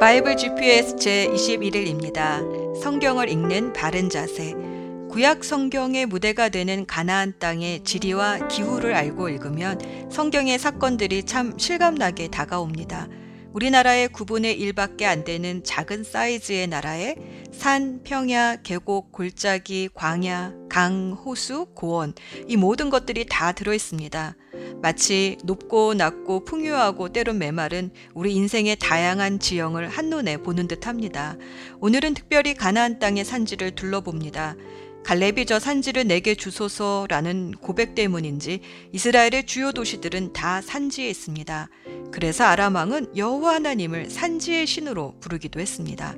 바이블 GPS 제21일입니다. 성경을 읽는 바른 자세. 구약 성경의 무대가 되는 가나안 땅의 지리와 기후를 알고 읽으면 성경의 사건들이 참 실감나게 다가옵니다. 우리나라의 9분의 1밖에 안 되는 작은 사이즈의 나라에 산, 평야, 계곡, 골짜기, 광야, 강, 호수, 고원 이 모든 것들이 다 들어 있습니다. 마치 높고 낮고 풍요하고 때론 메마른 우리 인생의 다양한 지형을 한눈에 보는 듯 합니다. 오늘은 특별히 가나안 땅의 산지를 둘러봅니다. 갈렙이 저 산지를 내게 주소서라는 고백 때문인지 이스라엘의 주요 도시들은 다 산지에 있습니다. 그래서 아람 왕은 여호와 하나님을 산지의 신으로 부르기도 했습니다.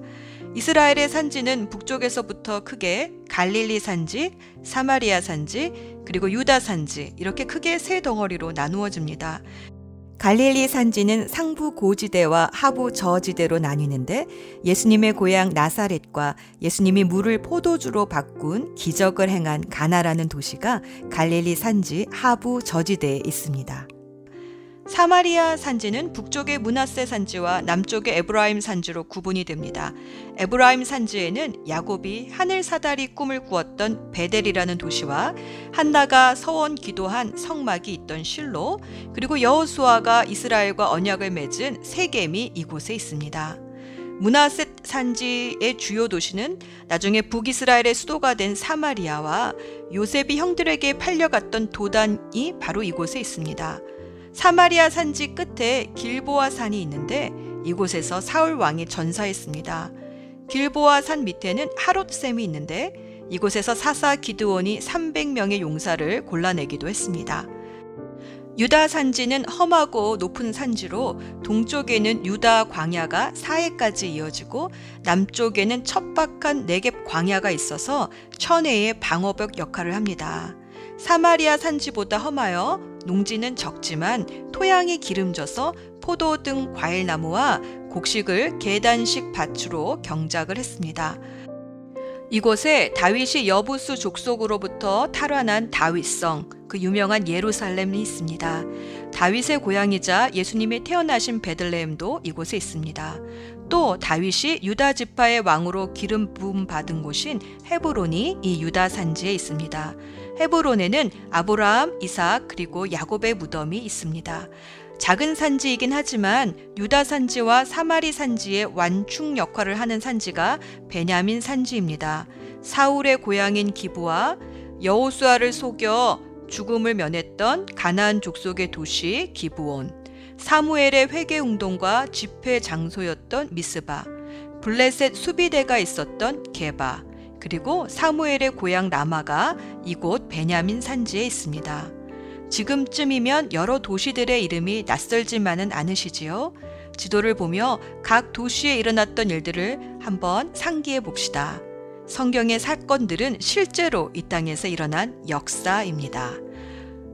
이스라엘의 산지는 북쪽에서부터 크게 갈릴리 산지, 사마리아 산지, 그리고 유다 산지 이렇게 크게 세 덩어리로 나누어집니다. 갈릴리 산지는 상부 고지대와 하부 저지대로 나뉘는데 예수님의 고향 나사렛과 예수님이 물을 포도주로 바꾼 기적을 행한 가나라는 도시가 갈릴리 산지 하부 저지대에 있습니다. 사마리아 산지는 북쪽의 므낫세 산지와 남쪽의 에브라임 산지로 구분이 됩니다. 에브라임 산지에는 야곱이 하늘 사다리 꿈을 꾸었던 벧엘이라는 도시와 한나가 서원 기도한 성막이 있던 실로 그리고 여호수아가 이스라엘과 언약을 맺은 세겜이 이곳에 있습니다. 문하셋 산지의 주요 도시는 나중에 북이스라엘의 수도가 된 사마리아와 요셉이 형들에게 팔려갔던 도단이 바로 이곳에 있습니다. 사마리아 산지 끝에 길보아 산이 있는데 이곳에서 사울 왕이 전사했습니다. 길보아 산 밑에는 하롯샘이 있는데 이곳에서 사사 기드온이 300명의 용사를 골라내기도 했습니다. 유다 산지는 험하고 높은 산지로 동쪽에는 유다 광야가 사해까지 이어지고 남쪽에는 척박한 네겝 광야가 있어서 천혜의 방어벽 역할을 합니다. 사마리아 산지보다 험하여 농지는 적지만 토양이 기름져서 포도 등 과일나무와 곡식을 계단식 밭으로 경작을 했습니다. 이곳에 다윗이 여부수 족속으로부터 탈환한 다윗성, 그 유명한 예루살렘이 있습니다. 다윗의 고향이자 예수님이 태어나신 베들레헴도 이곳에 있습니다. 또 다윗이 유다 지파의 왕으로 기름 부음 받은 곳인 헤브론이 이 유다 산지에 있습니다. 헤브론에는 아브라함, 이삭 그리고 야곱의 무덤이 있습니다. 작은 산지이긴 하지만 유다 산지와 사마리 산지의 완충 역할을 하는 산지가 베냐민 산지입니다. 사울의 고향인 기부와 여호수아를 속여 죽음을 면했던 가나안 족속의 도시 기부온, 사무엘의 회개 운동과 집회 장소였던 미스바, 블레셋 수비대가 있었던 게바, 그리고 사무엘의 고향 라마가 이곳 베냐민 산지에 있습니다. 지금쯤이면 여러 도시들의 이름이 낯설지만은 않으시지요? 지도를 보며 각 도시에 일어났던 일들을 한번 상기해 봅시다. 성경의 사건들은 실제로 이 땅에서 일어난 역사입니다.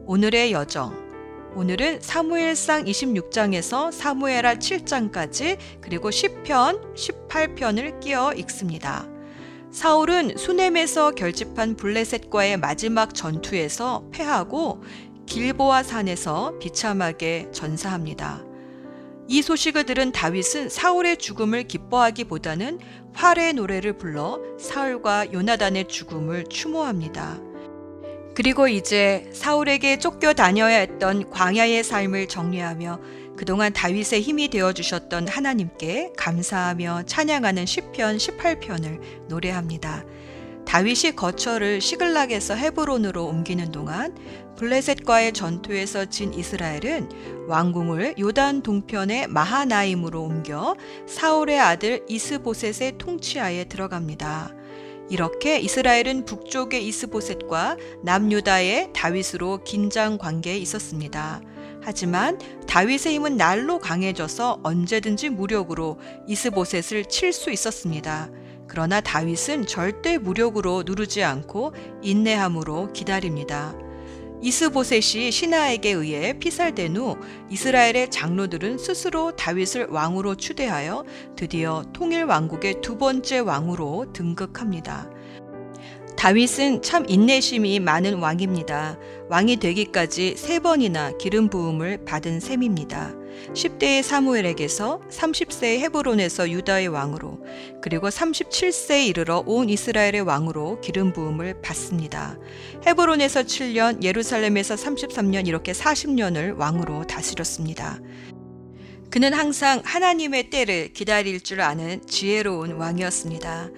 오늘의 여정. 오늘은 사무엘상 26장에서 사무엘하 7장까지 그리고 10편, 18편을 끼어 읽습니다. 사울은 수넴에서 결집한 블레셋과의 마지막 전투에서 패하고 길보아 산에서 비참하게 전사합니다. 이 소식을 들은 다윗은 사울의 죽음을 기뻐하기보다는 활의 노래를 불러 사울과 요나단의 죽음을 추모합니다. 그리고 이제 사울에게 쫓겨 다녀야 했던 광야의 삶을 정리하며 그동안 다윗의 힘이 되어 주셨던 하나님께 감사하며 찬양하는 시편 18편을 노래합니다. 다윗이 거처를 시글락에서 헤브론으로 옮기는 동안 블레셋과의 전투에서 진 이스라엘은 왕궁을 요단 동편의 마하나임으로 옮겨 사울의 아들 이스보셋의 통치하에 들어갑니다. 이렇게 이스라엘은 북쪽의 이스보셋과 남유다의 다윗으로 긴장 관계에 있었습니다. 하지만 다윗의 힘은 날로 강해져서 언제든지 무력으로 이스보셋을 칠 수 있었습니다. 그러나 다윗은 절대 무력으로 누르지 않고 인내함으로 기다립니다. 이스보셋이 신하에게 의해 피살된 후 이스라엘의 장로들은 스스로 다윗을 왕으로 추대하여 드디어 통일 왕국의 두 번째 왕으로 등극합니다. 다윗은 참 인내심이 많은 왕입니다. 왕이 되기까지 세 번이나 기름 부음을 받은 셈입니다. 10대의 사무엘에게서 30세의 헤브론에서 유다의 왕으로 그리고 37세에 이르러 온 이스라엘의 왕으로 기름 부음을 받습니다. 헤브론에서 7년, 예루살렘에서 33년 이렇게 40년을 왕으로 다스렸습니다. 그는 항상 하나님의 때를 기다릴 줄 아는 지혜로운 왕이었습니다.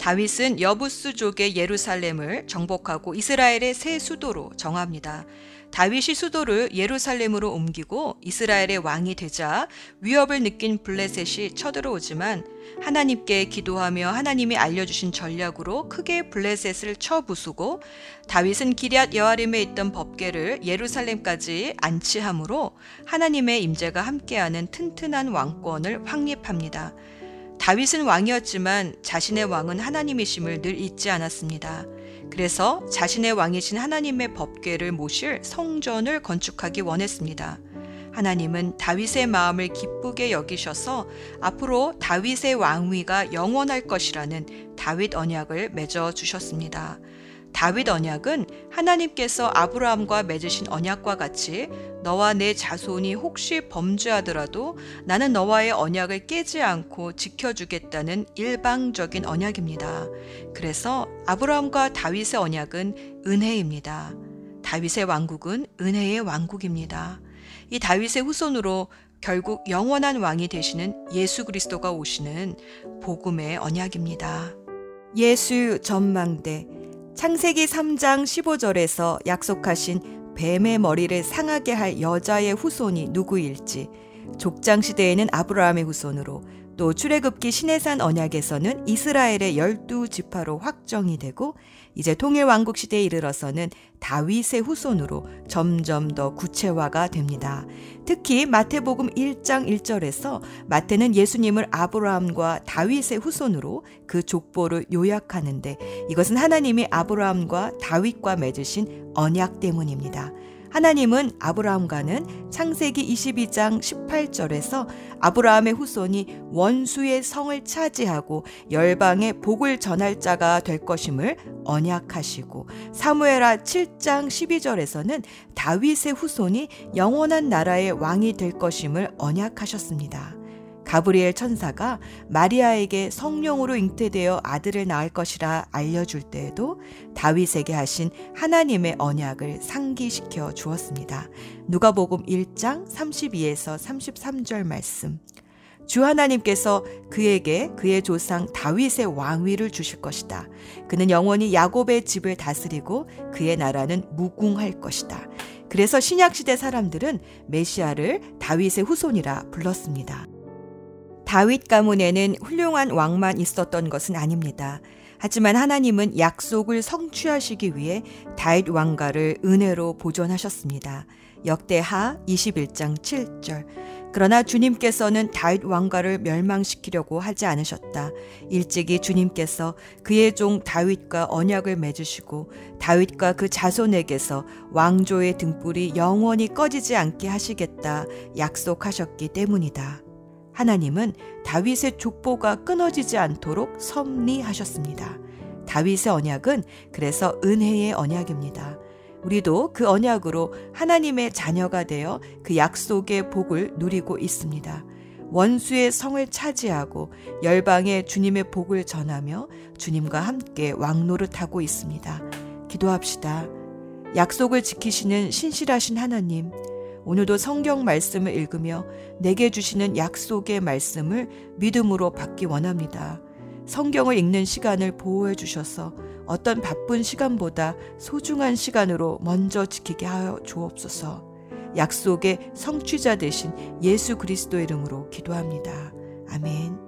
다윗은 여부스족의 예루살렘을 정복하고 이스라엘의 새 수도로 정합니다. 다윗이 수도를 예루살렘으로 옮기고 이스라엘의 왕이 되자 위협을 느낀 블레셋이 쳐들어오지만 하나님께 기도하며 하나님이 알려주신 전략으로 크게 블레셋을 쳐부수고 다윗은 기럇 여아림에 있던 법궤를 예루살렘까지 안치함으로 하나님의 임재가 함께하는 튼튼한 왕권을 확립합니다. 다윗은 왕이었지만 자신의 왕은 하나님이심을 늘 잊지 않았습니다. 그래서 자신의 왕이신 하나님의 법궤를 모실 성전을 건축하기 원했습니다. 하나님은 다윗의 마음을 기쁘게 여기셔서 앞으로 다윗의 왕위가 영원할 것이라는 다윗 언약을 맺어 주셨습니다. 다윗 언약은 하나님께서 아브라함과 맺으신 언약과 같이 너와 내 자손이 혹시 범죄하더라도 나는 너와의 언약을 깨지 않고 지켜주겠다는 일방적인 언약입니다. 그래서 아브라함과 다윗의 언약은 은혜입니다. 다윗의 왕국은 은혜의 왕국입니다. 이 다윗의 후손으로 결국 영원한 왕이 되시는 예수 그리스도가 오시는 복음의 언약입니다. 예수 전망대 창세기 3장 15절에서 약속하신 뱀의 머리를 상하게 할 여자의 후손이 누구일지 족장 시대에는 아브라함의 후손으로 또 출애굽기 시내산 언약에서는 이스라엘의 열두 지파로 확정이 되고 이제 통일 왕국 시대에 이르러서는 다윗의 후손으로 점점 더 구체화가 됩니다. 특히 마태복음 1장 1절에서 마태는 예수님을 아브라함과 다윗의 후손으로 그 족보를 요약하는데 이것은 하나님이 아브라함과 다윗과 맺으신 언약 때문입니다. 하나님은 아브라함과는 창세기 22장 18절에서 아브라함의 후손이 원수의 성을 차지하고 열방의 복을 전할 자가 될 것임을 언약하시고 사무엘하 7장 12절에서는 다윗의 후손이 영원한 나라의 왕이 될 것임을 언약하셨습니다. 가브리엘 천사가 마리아에게 성령으로 잉태되어 아들을 낳을 것이라 알려줄 때에도 다윗에게 하신 하나님의 언약을 상기시켜 주었습니다. 누가복음 1장 32에서 33절 말씀. 주 하나님께서 그에게 그의 조상 다윗의 왕위를 주실 것이다. 그는 영원히 야곱의 집을 다스리고 그의 나라는 무궁할 것이다. 그래서 신약시대 사람들은 메시아를 다윗의 후손이라 불렀습니다. 다윗 가문에는 훌륭한 왕만 있었던 것은 아닙니다. 하지만 하나님은 약속을 성취하시기 위해 다윗 왕가를 은혜로 보존하셨습니다. 역대하 21장 7절. 그러나 주님께서는 다윗 왕가를 멸망시키려고 하지 않으셨다. 일찍이 주님께서 그의 종 다윗과 언약을 맺으시고 다윗과 그 자손에게서 왕조의 등불이 영원히 꺼지지 않게 하시겠다 약속하셨기 때문이다. 하나님은 다윗의 족보가 끊어지지 않도록 섭리하셨습니다. 다윗의 언약은 그래서 은혜의 언약입니다. 우리도 그 언약으로 하나님의 자녀가 되어 그 약속의 복을 누리고 있습니다. 원수의 성을 차지하고 열방에 주님의 복을 전하며 주님과 함께 왕노릇하고 있습니다. 기도합시다. 약속을 지키시는 신실하신 하나님, 오늘도 성경 말씀을 읽으며 내게 주시는 약속의 말씀을 믿음으로 받기 원합니다. 성경을 읽는 시간을 보호해 주셔서 어떤 바쁜 시간보다 소중한 시간으로 먼저 지키게 하여 주옵소서. 약속의 성취자 되신 예수 그리스도 이름으로 기도합니다. 아멘.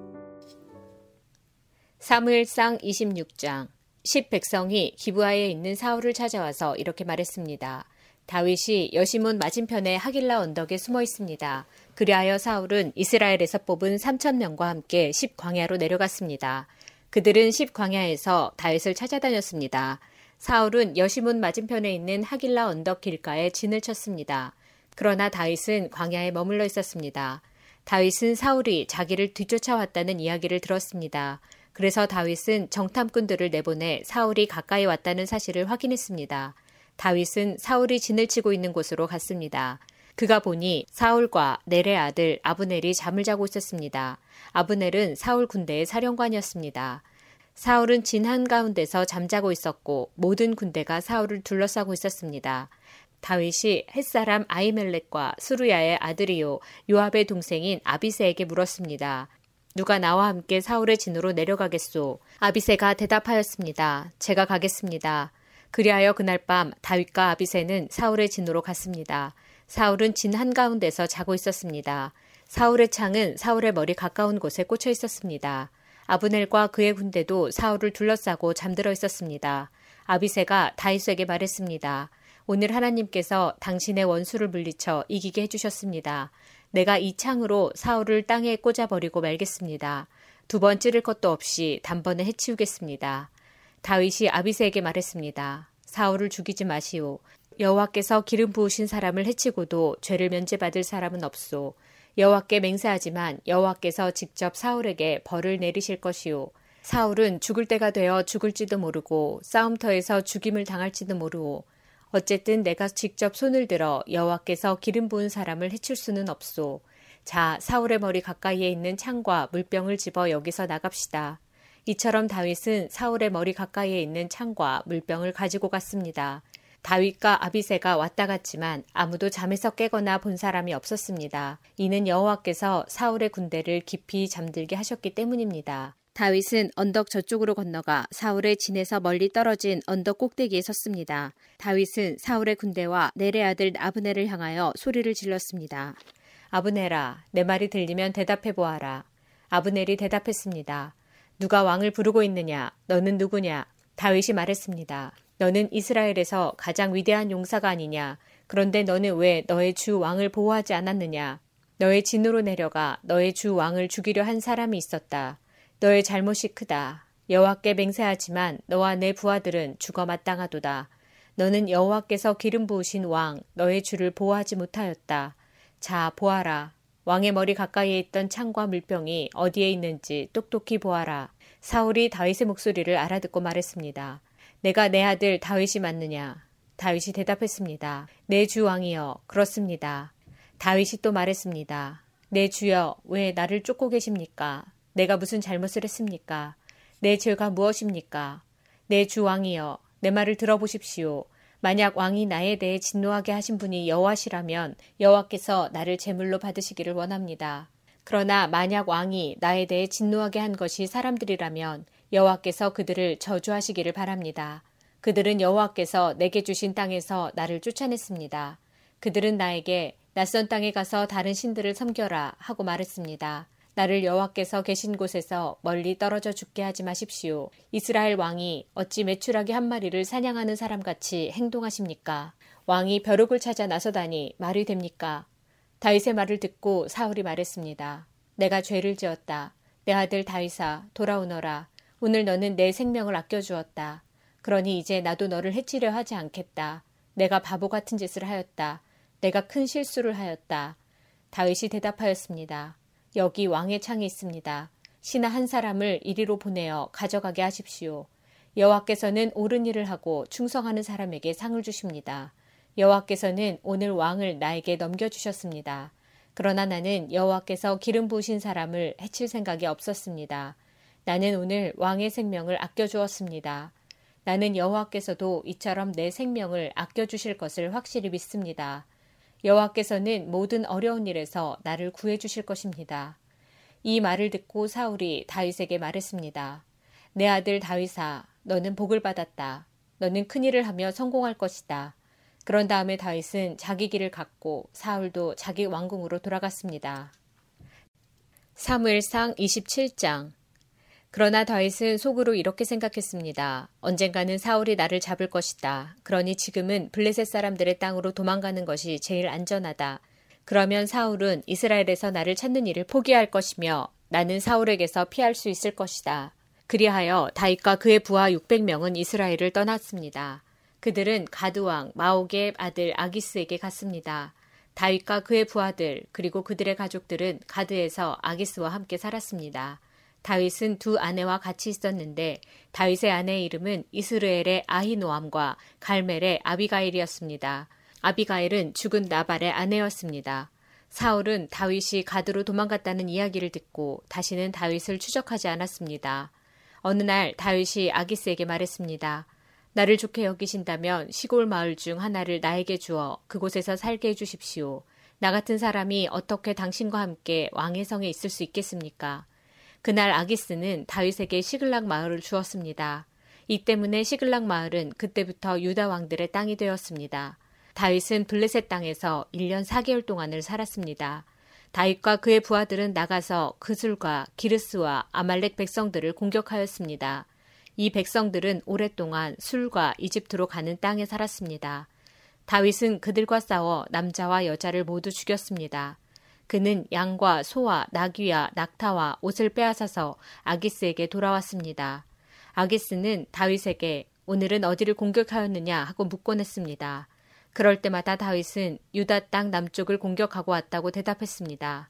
사무엘상 26장 10 백성이 기부하에 있는 사울을 찾아와서 이렇게 말했습니다. 다윗이 여시문 맞은편의 하길라 언덕에 숨어 있습니다. 그리하여 사울은 이스라엘에서 뽑은 3천 명과 함께 십 광야로 내려갔습니다. 그들은 십 광야에서 다윗을 찾아다녔습니다. 사울은 여시문 맞은편에 있는 하길라 언덕 길가에 진을 쳤습니다. 그러나 다윗은 광야에 머물러 있었습니다. 다윗은 사울이 자기를 뒤쫓아왔다는 이야기를 들었습니다. 그래서 다윗은 정탐꾼들을 내보내 사울이 가까이 왔다는 사실을 확인했습니다. 다윗은 사울이 진을 치고 있는 곳으로 갔습니다. 그가 보니 사울과 넬의 아들 아브넬이 잠을 자고 있었습니다. 아브넬은 사울 군대의 사령관이었습니다. 사울은 진 한가운데서 잠자고 있었고 모든 군대가 사울을 둘러싸고 있었습니다. 다윗이 햇사람 아이멜렉과 수루야의 아들이요 요압의 동생인 아비세에게 물었습니다. 누가 나와 함께 사울의 진으로 내려가겠소? 아비세가 대답하였습니다. 제가 가겠습니다. 그리하여 그날 밤 다윗과 아비세는 사울의 진으로 갔습니다. 사울은 진 한가운데서 자고 있었습니다. 사울의 창은 사울의 머리 가까운 곳에 꽂혀 있었습니다. 아브넬과 그의 군대도 사울을 둘러싸고 잠들어 있었습니다. 아비세가 다윗에게 말했습니다. 오늘 하나님께서 당신의 원수를 물리쳐 이기게 해주셨습니다. 내가 이 창으로 사울을 땅에 꽂아버리고 말겠습니다. 두 번 찌를 것도 없이 단번에 해치우겠습니다. 다윗이 아비세에게 말했습니다. 사울을 죽이지 마시오. 여호와께서 기름 부으신 사람을 해치고도 죄를 면제받을 사람은 없소. 여호와께 맹세하지만 여호와께서 직접 사울에게 벌을 내리실 것이오. 사울은 죽을 때가 되어 죽을지도 모르고 싸움터에서 죽임을 당할지도 모르오. 어쨌든 내가 직접 손을 들어 여호와께서 기름 부은 사람을 해칠 수는 없소. 자, 사울의 머리 가까이에 있는 창과 물병을 집어 여기서 나갑시다. 이처럼 다윗은 사울의 머리 가까이에 있는 창과 물병을 가지고 갔습니다. 다윗과 아비세가 왔다 갔지만 아무도 잠에서 깨거나 본 사람이 없었습니다. 이는 여호와께서 사울의 군대를 깊이 잠들게 하셨기 때문입니다. 다윗은 언덕 저쪽으로 건너가 사울의 진에서 멀리 떨어진 언덕 꼭대기에 섰습니다. 다윗은 사울의 군대와 넬의 아들 아브넬을 향하여 소리를 질렀습니다. 아브넬아, 내 말이 들리면 대답해 보아라. 아브넬이 대답했습니다. 누가 왕을 부르고 있느냐? 너는 누구냐? 다윗이 말했습니다. 너는 이스라엘에서 가장 위대한 용사가 아니냐? 그런데 너는 왜 너의 주 왕을 보호하지 않았느냐? 너의 진으로 내려가 너의 주 왕을 죽이려 한 사람이 있었다. 너의 잘못이 크다. 여호와께 맹세하지만 너와 내 부하들은 죽어 마땅하도다. 너는 여호와께서 기름 부으신 왕 너의 주를 보호하지 못하였다. 자 보아라. 왕의 머리 가까이에 있던 창과 물병이 어디에 있는지 똑똑히 보아라. 사울이 다윗의 목소리를 알아듣고 말했습니다. 내가 내 아들 다윗이 맞느냐? 다윗이 대답했습니다. 내 주 왕이여, 그렇습니다. 다윗이 또 말했습니다. 내 주여, 왜 나를 쫓고 계십니까? 내가 무슨 잘못을 했습니까? 내 죄가 무엇입니까? 내 주 왕이여, 내 말을 들어보십시오. 만약 왕이 나에 대해 진노하게 하신 분이 여호와시라면 여호와께서 나를 제물로 받으시기를 원합니다. 그러나 만약 왕이 나에 대해 진노하게 한 것이 사람들이라면 여호와께서 그들을 저주하시기를 바랍니다. 그들은 여호와께서 내게 주신 땅에서 나를 쫓아냈습니다. 그들은 나에게 낯선 땅에 가서 다른 신들을 섬겨라 하고 말했습니다. 나를 여호와께서 계신 곳에서 멀리 떨어져 죽게 하지 마십시오. 이스라엘 왕이 어찌 매출하게 한 마리를 사냥하는 사람 같이 행동하십니까? 왕이 벼룩을 찾아 나서다니 말이 됩니까? 다윗의 말을 듣고 사울이 말했습니다. 내가 죄를 지었다. 내 아들 다윗아 돌아오너라. 오늘 너는 내 생명을 아껴주었다. 그러니 이제 나도 너를 해치려 하지 않겠다. 내가 바보 같은 짓을 하였다. 내가 큰 실수를 하였다. 다윗이 대답하였습니다. 여기 왕의 창이 있습니다. 신하 한 사람을 이리로 보내어 가져가게 하십시오. 여호와께서는 옳은 일을 하고 충성하는 사람에게 상을 주십니다. 여호와께서는 오늘 왕을 나에게 넘겨주셨습니다. 그러나 나는 여호와께서 기름 부으신 사람을 해칠 생각이 없었습니다. 나는 오늘 왕의 생명을 아껴주었습니다. 나는 여호와께서도 이처럼 내 생명을 아껴주실 것을 확실히 믿습니다. 여호와께서는 모든 어려운 일에서 나를 구해 주실 것입니다. 이 말을 듣고 사울이 다윗에게 말했습니다. 내 아들 다윗아, 너는 복을 받았다. 너는 큰 일을 하며 성공할 것이다. 그런 다음에 다윗은 자기 길을 갔고 사울도 자기 왕궁으로 돌아갔습니다. 사무엘상 27장 그러나 다윗은 속으로 이렇게 생각했습니다. 언젠가는 사울이 나를 잡을 것이다. 그러니 지금은 블레셋 사람들의 땅으로 도망가는 것이 제일 안전하다. 그러면 사울은 이스라엘에서 나를 찾는 일을 포기할 것이며 나는 사울에게서 피할 수 있을 것이다. 그리하여 다윗과 그의 부하 600명은 이스라엘을 떠났습니다. 그들은 가드왕 마옥의 아들 아기스에게 갔습니다. 다윗과 그의 부하들 그리고 그들의 가족들은 가드에서 아기스와 함께 살았습니다. 다윗은 두 아내와 같이 있었는데 다윗의 아내의 이름은 이스르엘의 아히노암과 갈멜의 아비가일이었습니다. 아비가일은 죽은 나발의 아내였습니다. 사울은 다윗이 가드로 도망갔다는 이야기를 듣고 다시는 다윗을 추적하지 않았습니다. 어느 날 다윗이 아기스에게 말했습니다. 나를 좋게 여기신다면 시골 마을 중 하나를 나에게 주어 그곳에서 살게 해주십시오. 나 같은 사람이 어떻게 당신과 함께 왕의 성에 있을 수 있겠습니까? 그날 아기스는 다윗에게 시글락 마을을 주었습니다. 이 때문에 시글락 마을은 그때부터 유다 왕들의 땅이 되었습니다. 다윗은 블레셋 땅에서 1년 4개월 동안을 살았습니다. 다윗과 그의 부하들은 나가서 그술과 기르스와 아말렉 백성들을 공격하였습니다. 이 백성들은 오랫동안 술과 이집트로 가는 땅에 살았습니다. 다윗은 그들과 싸워 남자와 여자를 모두 죽였습니다. 그는 양과 소와 나귀와 낙타와 옷을 빼앗아서 아기스에게 돌아왔습니다. 아기스는 다윗에게 오늘은 어디를 공격하였느냐 하고 묻곤 했습니다. 그럴 때마다 다윗은 유다 땅 남쪽을 공격하고 왔다고 대답했습니다.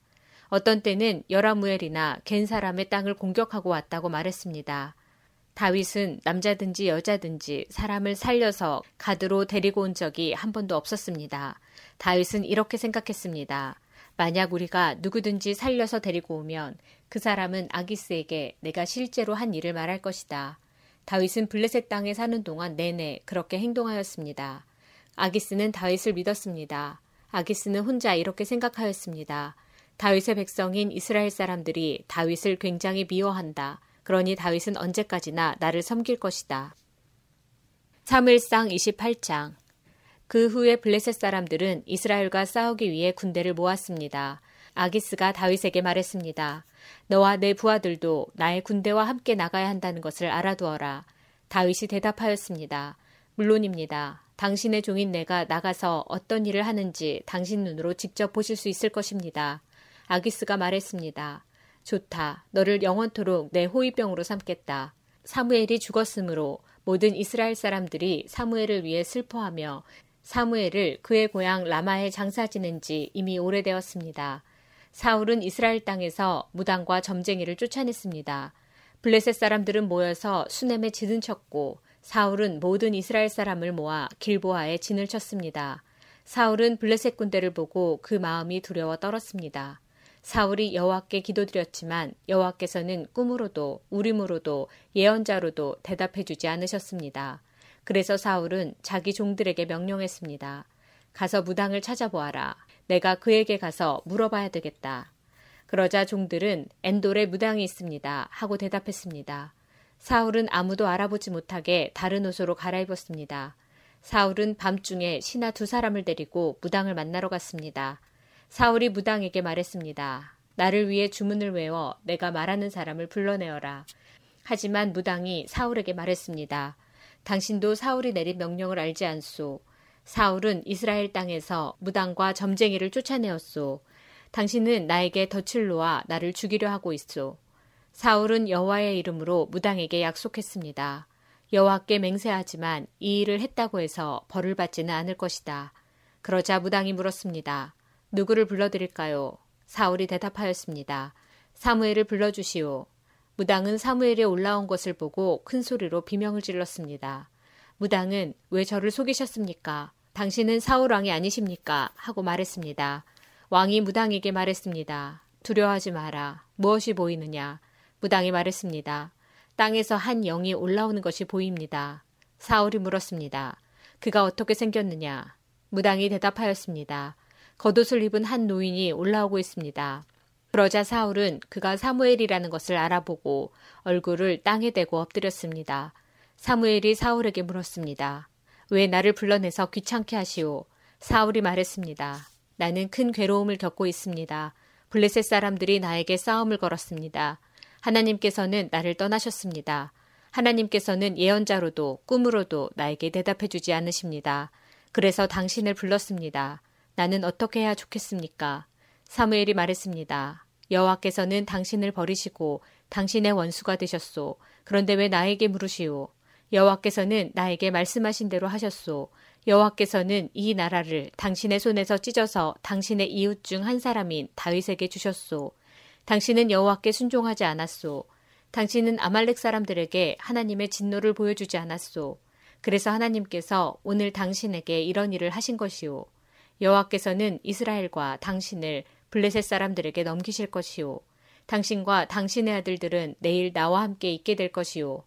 어떤 때는 여라무엘이나 겐 사람의 땅을 공격하고 왔다고 말했습니다. 다윗은 남자든지 여자든지 사람을 살려서 가드로 데리고 온 적이 한 번도 없었습니다. 다윗은 이렇게 생각했습니다. 만약 우리가 누구든지 살려서 데리고 오면 그 사람은 아기스에게 내가 실제로 한 일을 말할 것이다. 다윗은 블레셋 땅에 사는 동안 내내 그렇게 행동하였습니다. 아기스는 다윗을 믿었습니다. 아기스는 혼자 이렇게 생각하였습니다. 다윗의 백성인 이스라엘 사람들이 다윗을 굉장히 미워한다. 그러니 다윗은 언제까지나 나를 섬길 것이다. 사무엘상 28장 그 후에 블레셋 사람들은 이스라엘과 싸우기 위해 군대를 모았습니다. 아기스가 다윗에게 말했습니다. 너와 내 부하들도 나의 군대와 함께 나가야 한다는 것을 알아두어라. 다윗이 대답하였습니다. 물론입니다. 당신의 종인 내가 나가서 어떤 일을 하는지 당신 눈으로 직접 보실 수 있을 것입니다. 아기스가 말했습니다. 좋다. 너를 영원토록 내 호위병으로 삼겠다. 사무엘이 죽었으므로 모든 이스라엘 사람들이 사무엘을 위해 슬퍼하며 사무엘을 그의 고향 라마에 장사 지낸 지 이미 오래되었습니다. 사울은 이스라엘 땅에서 무당과 점쟁이를 쫓아냈습니다. 블레셋 사람들은 모여서 수넴에 진을 쳤고 사울은 모든 이스라엘 사람을 모아 길보아에 진을 쳤습니다. 사울은 블레셋 군대를 보고 그 마음이 두려워 떨었습니다. 사울이 여호와께 기도드렸지만 여호와께서는 꿈으로도 우림으로도 예언자로도 대답해 주지 않으셨습니다. 그래서 사울은 자기 종들에게 명령했습니다. 가서 무당을 찾아보아라. 내가 그에게 가서 물어봐야 되겠다. 그러자 종들은 엔돌에 무당이 있습니다. 하고 대답했습니다. 사울은 아무도 알아보지 못하게 다른 옷으로 갈아입었습니다. 사울은 밤중에 신하 두 사람을 데리고 무당을 만나러 갔습니다. 사울이 무당에게 말했습니다. 나를 위해 주문을 외워 내가 말하는 사람을 불러내어라. 하지만 무당이 사울에게 말했습니다. 당신도 사울이 내린 명령을 알지 않소. 사울은 이스라엘 땅에서 무당과 점쟁이를 쫓아내었소. 당신은 나에게 덫을 놓아 나를 죽이려 하고 있소. 사울은 여호와의 이름으로 무당에게 약속했습니다. 여호와께 맹세하지만 이 일을 했다고 해서 벌을 받지는 않을 것이다. 그러자 무당이 물었습니다. 누구를 불러드릴까요? 사울이 대답하였습니다. 사무엘을 불러주시오. 무당은 사무엘이 올라온 것을 보고 큰 소리로 비명을 질렀습니다. 무당은 왜 저를 속이셨습니까? 당신은 사울 왕이 아니십니까? 하고 말했습니다. 왕이 무당에게 말했습니다. 두려워하지 마라. 무엇이 보이느냐? 무당이 말했습니다. 땅에서 한 영이 올라오는 것이 보입니다. 사울이 물었습니다. 그가 어떻게 생겼느냐? 무당이 대답하였습니다. 겉옷을 입은 한 노인이 올라오고 있습니다. 그러자 사울은 그가 사무엘이라는 것을 알아보고 얼굴을 땅에 대고 엎드렸습니다. 사무엘이 사울에게 물었습니다. 왜 나를 불러내서 귀찮게 하시오? 사울이 말했습니다. 나는 큰 괴로움을 겪고 있습니다. 블레셋 사람들이 나에게 싸움을 걸었습니다. 하나님께서는 나를 떠나셨습니다. 하나님께서는 예언자로도 꿈으로도 나에게 대답해 주지 않으십니다. 그래서 당신을 불렀습니다. 나는 어떻게 해야 좋겠습니까? 사무엘이 말했습니다. 여호와께서는 당신을 버리시고 당신의 원수가 되셨소. 그런데 왜 나에게 물으시오? 여호와께서는 나에게 말씀하신 대로 하셨소. 여호와께서는 이 나라를 당신의 손에서 찢어서 당신의 이웃 중 한 사람인 다윗에게 주셨소. 당신은 여호와께 순종하지 않았소. 당신은 아말렉 사람들에게 하나님의 진노를 보여주지 않았소. 그래서 하나님께서 오늘 당신에게 이런 일을 하신 것이오. 여호와께서는 이스라엘과 당신을 블레셋 사람들에게 넘기실 것이오. 당신과 당신의 아들들은 내일 나와 함께 있게 될 것이오.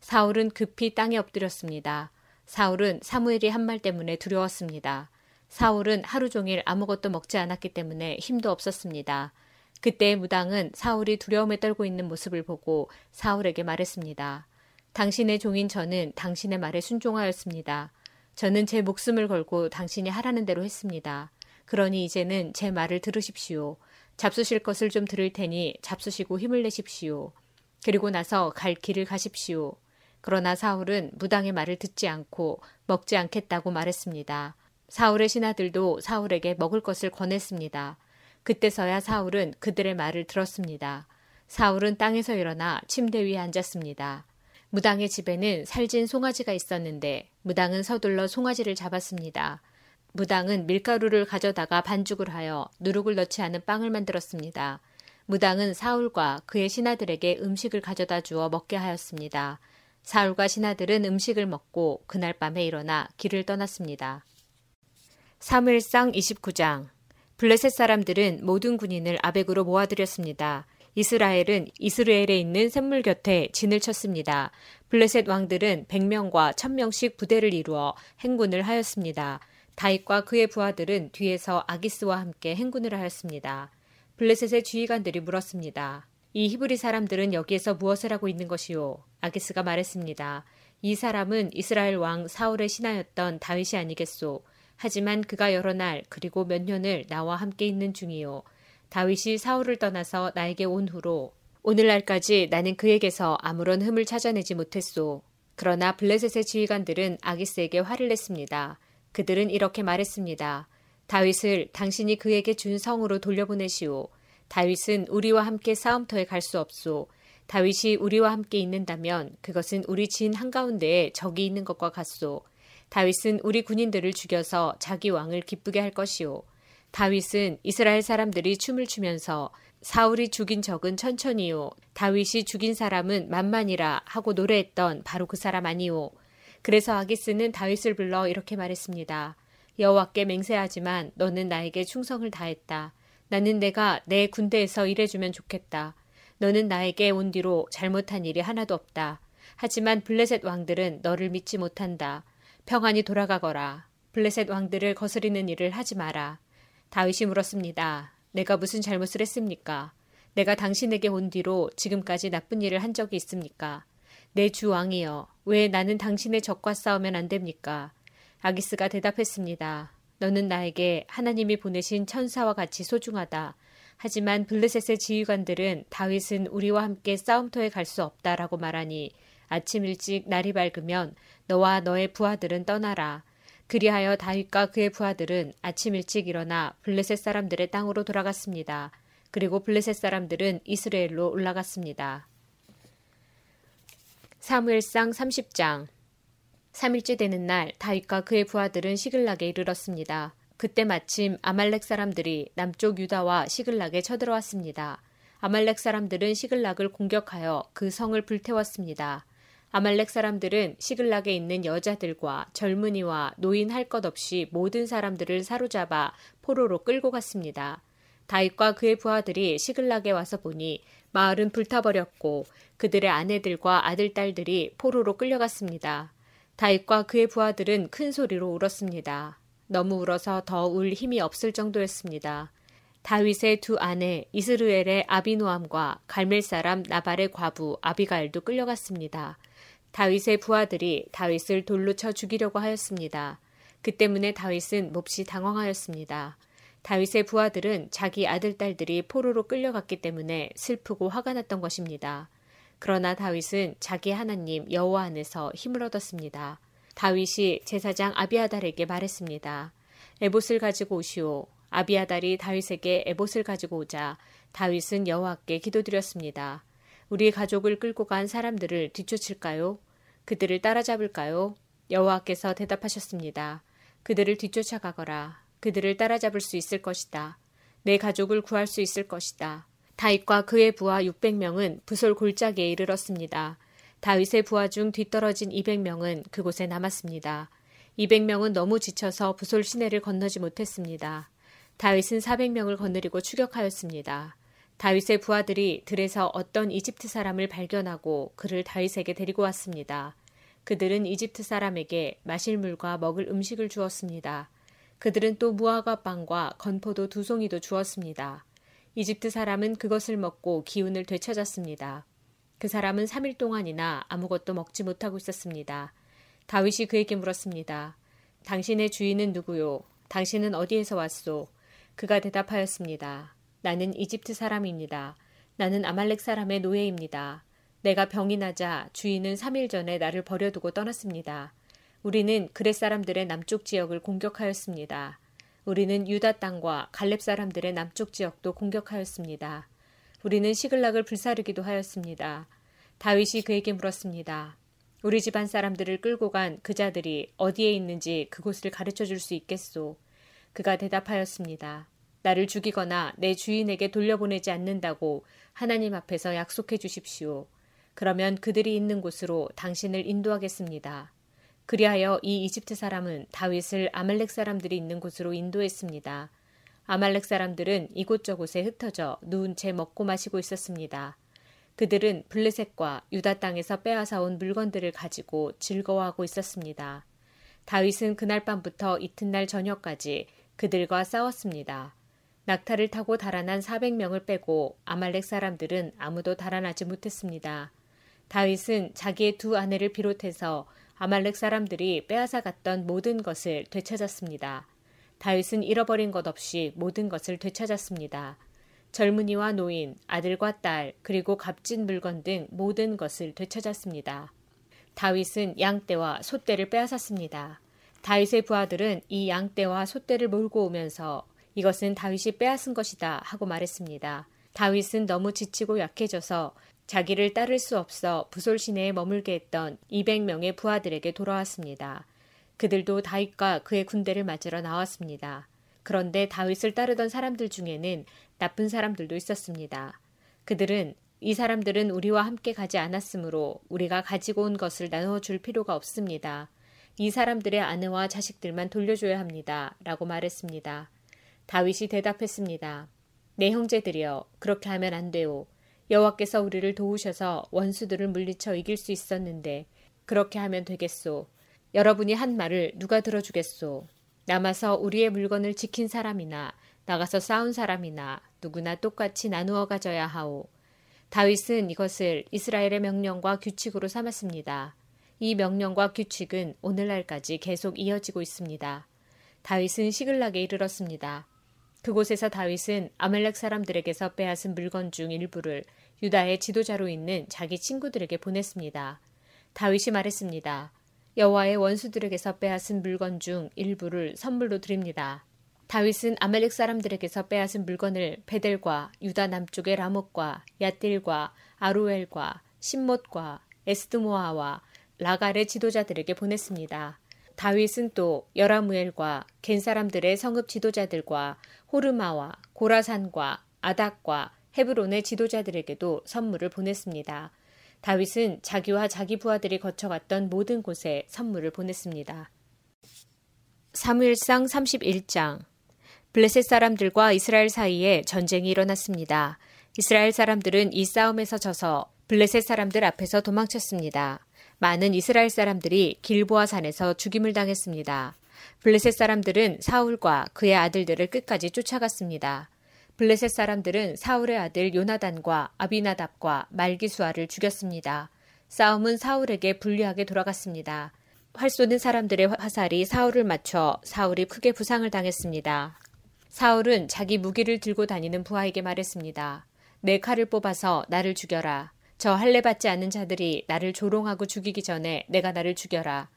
사울은 급히 땅에 엎드렸습니다. 사울은 사무엘이 한 말 때문에 두려웠습니다. 사울은 하루 종일 아무것도 먹지 않았기 때문에 힘도 없었습니다. 그때 무당은 사울이 두려움에 떨고 있는 모습을 보고 사울에게 말했습니다. 당신의 종인 저는 당신의 말에 순종하였습니다. 저는 제 목숨을 걸고 당신이 하라는 대로 했습니다. 그러니 이제는 제 말을 들으십시오. 잡수실 것을 좀 들을 테니 잡수시고 힘을 내십시오. 그리고 나서 갈 길을 가십시오. 그러나 사울은 무당의 말을 듣지 않고 먹지 않겠다고 말했습니다. 사울의 신하들도 사울에게 먹을 것을 권했습니다. 그때서야 사울은 그들의 말을 들었습니다. 사울은 땅에서 일어나 침대 위에 앉았습니다. 무당의 집에는 살진 송아지가 있었는데 무당은 서둘러 송아지를 잡았습니다. 무당은 밀가루를 가져다가 반죽을 하여 누룩을 넣지 않은 빵을 만들었습니다. 무당은 사울과 그의 신하들에게 음식을 가져다 주어 먹게 하였습니다. 사울과 신하들은 음식을 먹고 그날 밤에 일어나 길을 떠났습니다. 사무엘상 29장 블레셋 사람들은 모든 군인을 아벡으로 모아들였습니다. 이스라엘은 이스라엘에 있는 샘물 곁에 진을 쳤습니다. 블레셋 왕들은 100명과 1000명씩 부대를 이루어 행군을 하였습니다. 다윗과 그의 부하들은 뒤에서 아기스와 함께 행군을 하였습니다. 블레셋의 주의관들이 물었습니다. 이 히브리 사람들은 여기에서 무엇을 하고 있는 것이오? 아기스가 말했습니다. 이 사람은 이스라엘 왕 사울의 신하였던 다윗이 아니겠소. 하지만 그가 여러 날 그리고 몇 년을 나와 함께 있는 중이요. 다윗이 사울을 떠나서 나에게 온 후로 오늘날까지 나는 그에게서 아무런 흠을 찾아내지 못했소. 그러나 블레셋의 지휘관들은 아기스에게 화를 냈습니다. 그들은 이렇게 말했습니다. 다윗을 당신이 그에게 준 성으로 돌려보내시오. 다윗은 우리와 함께 싸움터에 갈 수 없소. 다윗이 우리와 함께 있는다면 그것은 우리 진 한가운데에 적이 있는 것과 같소. 다윗은 우리 군인들을 죽여서 자기 왕을 기쁘게 할 것이오. 다윗은 이스라엘 사람들이 춤을 추면서 사울이 죽인 적은 천천히요. 다윗이 죽인 사람은 만만이라 하고 노래했던 바로 그 사람 아니오. 그래서 아기스는 다윗을 불러 이렇게 말했습니다. 여호와께 맹세하지만 너는 나에게 충성을 다했다. 나는 내가 내 군대에서 일해주면 좋겠다. 너는 나에게 온 뒤로 잘못한 일이 하나도 없다. 하지만 블레셋 왕들은 너를 믿지 못한다. 평안히 돌아가거라. 블레셋 왕들을 거스리는 일을 하지 마라. 다윗이 물었습니다. 내가 무슨 잘못을 했습니까? 내가 당신에게 온 뒤로 지금까지 나쁜 일을 한 적이 있습니까? 내 주 왕이여, 왜 나는 당신의 적과 싸우면 안 됩니까? 아기스가 대답했습니다. 너는 나에게 하나님이 보내신 천사와 같이 소중하다. 하지만 블레셋의 지휘관들은 다윗은 우리와 함께 싸움터에 갈 수 없다라고 말하니 아침 일찍 날이 밝으면 너와 너의 부하들은 떠나라. 그리하여 다윗과 그의 부하들은 아침 일찍 일어나 블레셋 사람들의 땅으로 돌아갔습니다. 그리고 블레셋 사람들은 이스라엘로 올라갔습니다. 사무엘상 30장 3일째 되는 날 다윗과 그의 부하들은 시글락에 이르렀습니다. 그때 마침 아말렉 사람들이 남쪽 유다와 시글락에 쳐들어왔습니다. 아말렉 사람들은 시글락을 공격하여 그 성을 불태웠습니다. 아말렉 사람들은 시글락에 있는 여자들과 젊은이와 노인 할 것 없이 모든 사람들을 사로잡아 포로로 끌고 갔습니다. 다윗과 그의 부하들이 시글락에 와서 보니 마을은 불타버렸고 그들의 아내들과 아들 딸들이 포로로 끌려갔습니다. 다윗과 그의 부하들은 큰 소리로 울었습니다. 너무 울어서 더 울 힘이 없을 정도였습니다. 다윗의 두 아내 이스르엘의 아비노암과 갈멜 사람 나발의 과부 아비가일도 끌려갔습니다. 다윗의 부하들이 다윗을 돌로 쳐 죽이려고 하였습니다. 그 때문에 다윗은 몹시 당황하였습니다. 다윗의 부하들은 자기 아들, 딸들이 포로로 끌려갔기 때문에 슬프고 화가 났던 것입니다. 그러나 다윗은 자기 하나님 여호와 안에서 힘을 얻었습니다. 다윗이 제사장 아비아달에게 말했습니다. 에봇을 가지고 오시오. 아비아달이 다윗에게 에봇을 가지고 오자 다윗은 여호와께 기도드렸습니다. 우리 가족을 끌고 간 사람들을 뒤쫓을까요? 그들을 따라잡을까요? 여호와께서 대답하셨습니다. 그들을 뒤쫓아가거라. 그들을 따라잡을 수 있을 것이다. 내 가족을 구할 수 있을 것이다. 다윗과 그의 부하 600명은 부솔 골짜기에 이르렀습니다. 다윗의 부하 중 뒤떨어진 200명은 그곳에 남았습니다. 200명은 너무 지쳐서 부솔 시내를 건너지 못했습니다. 다윗은 400명을 거느리고 추격하였습니다. 다윗의 부하들이 들에서 어떤 이집트 사람을 발견하고 그를 다윗에게 데리고 왔습니다. 그들은 이집트 사람에게 마실 물과 먹을 음식을 주었습니다. 그들은 또 무화과 빵과 건포도 두 송이도 주었습니다. 이집트 사람은 그것을 먹고 기운을 되찾았습니다. 그 사람은 3일 동안이나 아무것도 먹지 못하고 있었습니다. 다윗이 그에게 물었습니다. 당신의 주인은 누구요? 당신은 어디에서 왔소? 그가 대답하였습니다. 나는 이집트 사람입니다. 나는 아말렉 사람의 노예입니다. 내가 병이 나자 주인은 3일 전에 나를 버려두고 떠났습니다. 우리는 그렛 사람들의 남쪽 지역을 공격하였습니다. 우리는 유다 땅과 갈렙 사람들의 남쪽 지역도 공격하였습니다. 우리는 시글락을 불사르기도 하였습니다. 다윗이 그에게 물었습니다. 우리 집안 사람들을 끌고 간 그자들이 어디에 있는지 그곳을 가르쳐 줄 수 있겠소. 그가 대답하였습니다. 나를 죽이거나 내 주인에게 돌려보내지 않는다고 하나님 앞에서 약속해 주십시오. 그러면 그들이 있는 곳으로 당신을 인도하겠습니다. 그리하여 이 이집트 사람은 다윗을 아말렉 사람들이 있는 곳으로 인도했습니다. 아말렉 사람들은 이곳저곳에 흩어져 누운 채 먹고 마시고 있었습니다. 그들은 블레셋과 유다 땅에서 빼앗아 온 물건들을 가지고 즐거워하고 있었습니다. 다윗은 그날 밤부터 이튿날 저녁까지 그들과 싸웠습니다. 낙타를 타고 달아난 400명을 빼고 아말렉 사람들은 아무도 달아나지 못했습니다. 다윗은 자기의 두 아내를 비롯해서 아말렉 사람들이 빼앗아 갔던 모든 것을 되찾았습니다. 다윗은 잃어버린 것 없이 모든 것을 되찾았습니다. 젊은이와 노인, 아들과 딸, 그리고 값진 물건 등 모든 것을 되찾았습니다. 다윗은 양떼와 소떼를 빼앗았습니다. 다윗의 부하들은 이 양떼와 소떼를 몰고 오면서 이것은 다윗이 빼앗은 것이다 하고 말했습니다. 다윗은 너무 지치고 약해져서 자기를 따를 수 없어 부솔 시내에 머물게 했던 200명의 부하들에게 돌아왔습니다. 그들도 다윗과 그의 군대를 맞으러 나왔습니다. 그런데 다윗을 따르던 사람들 중에는 나쁜 사람들도 있었습니다. 그들은 이 사람들은 우리와 함께 가지 않았으므로 우리가 가지고 온 것을 나누어 줄 필요가 없습니다. 이 사람들의 아내와 자식들만 돌려줘야 합니다. 라고 말했습니다. 다윗이 대답했습니다. 내 형제들이여 그렇게 하면 안 돼요. 여호와께서 우리를 도우셔서 원수들을 물리쳐 이길 수 있었는데 그렇게 하면 되겠소. 여러분이 한 말을 누가 들어주겠소. 남아서 우리의 물건을 지킨 사람이나 나가서 싸운 사람이나 누구나 똑같이 나누어 가져야 하오. 다윗은 이것을 이스라엘의 명령과 규칙으로 삼았습니다. 이 명령과 규칙은 오늘날까지 계속 이어지고 있습니다. 다윗은 시글락에 이르렀습니다. 그곳에서 다윗은 아멜렉 사람들에게서 빼앗은 물건 중 일부를 유다의 지도자로 있는 자기 친구들에게 보냈습니다. 다윗이 말했습니다. 여호와의 원수들에게서 빼앗은 물건 중 일부를 선물로 드립니다. 다윗은 아멜렉 사람들에게서 빼앗은 물건을 베델과 유다 남쪽의 라못과 야딜과 아루엘과 신못과 에스드모아와 라갈의 지도자들에게 보냈습니다. 다윗은 또 여라무엘과 겐 사람들의 성읍 지도자들과 호르마와 고라산과 아닥과 헤브론의 지도자들에게도 선물을 보냈습니다. 다윗은 자기와 자기 부하들이 거쳐갔던 모든 곳에 선물을 보냈습니다. 사무엘상 31장 블레셋 사람들과 이스라엘 사이에 전쟁이 일어났습니다. 이스라엘 사람들은 이 싸움에서 져서 블레셋 사람들 앞에서 도망쳤습니다. 많은 이스라엘 사람들이 길보아 산에서 죽임을 당했습니다. 블레셋 사람들은 사울과 그의 아들들을 끝까지 쫓아갔습니다. 블레셋 사람들은 사울의 아들 요나단과 아비나답과 말기수아를 죽였습니다. 싸움은 사울에게 불리하게 돌아갔습니다. 활 쏘는 사람들의 화살이 사울을 맞춰 사울이 크게 부상을 당했습니다. 사울은 자기 무기를 들고 다니는 부하에게 말했습니다. 내 칼을 뽑아서 나를 죽여라. 저 할례 받지 않는 자들이 나를 조롱하고 죽이기 전에 내가 나를 죽여라.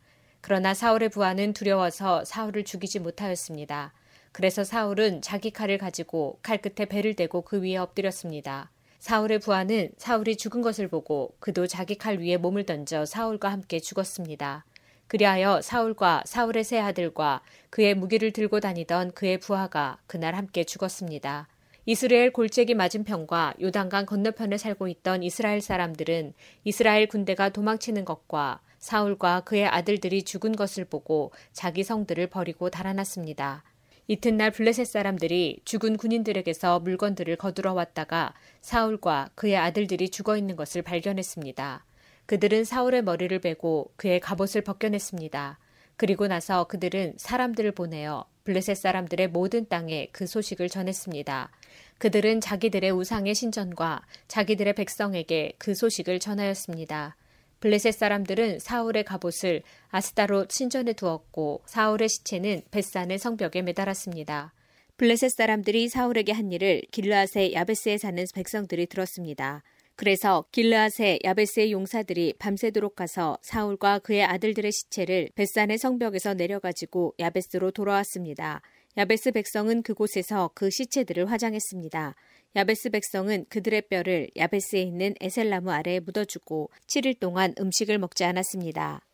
그러나 사울의 부하는 두려워서 사울을 죽이지 못하였습니다. 그래서 사울은 자기 칼을 가지고 칼 끝에 배를 대고 그 위에 엎드렸습니다. 사울의 부하는 사울이 죽은 것을 보고 그도 자기 칼 위에 몸을 던져 사울과 함께 죽었습니다. 그리하여 사울과 사울의 세 아들과 그의 무기를 들고 다니던 그의 부하가 그날 함께 죽었습니다. 이스라엘 골짜기 맞은편과 요단강 건너편에 살고 있던 이스라엘 사람들은 이스라엘 군대가 도망치는 것과 사울과 그의 아들들이 죽은 것을 보고 자기 성들을 버리고 달아났습니다. 이튿날 블레셋 사람들이 죽은 군인들에게서 물건들을 거두러 왔다가 사울과 그의 아들들이 죽어 있는 것을 발견했습니다. 그들은 사울의 머리를 베고 그의 갑옷을 벗겨냈습니다. 그리고 나서 그들은 사람들을 보내어 블레셋 사람들의 모든 땅에 그 소식을 전했습니다. 그들은 자기들의 우상의 신전과 자기들의 백성에게 그 소식을 전하였습니다. 블레셋 사람들은 사울의 갑옷을 아스타롯 신전에 두었고 사울의 시체는 벳산의 성벽에 매달았습니다. 블레셋 사람들이 사울에게 한 일을 길르앗의 야베스에 사는 백성들이 들었습니다. 그래서 길르앗의 야베스의 용사들이 밤새도록 가서 사울과 그의 아들들의 시체를 벳산의 성벽에서 내려가지고 야베스로 돌아왔습니다. 야베스 백성은 그곳에서 그 시체들을 화장했습니다. 야베스 백성은 그들의 뼈를 야베스에 있는 에셀나무 아래에 묻어주고 7일 동안 음식을 먹지 않았습니다.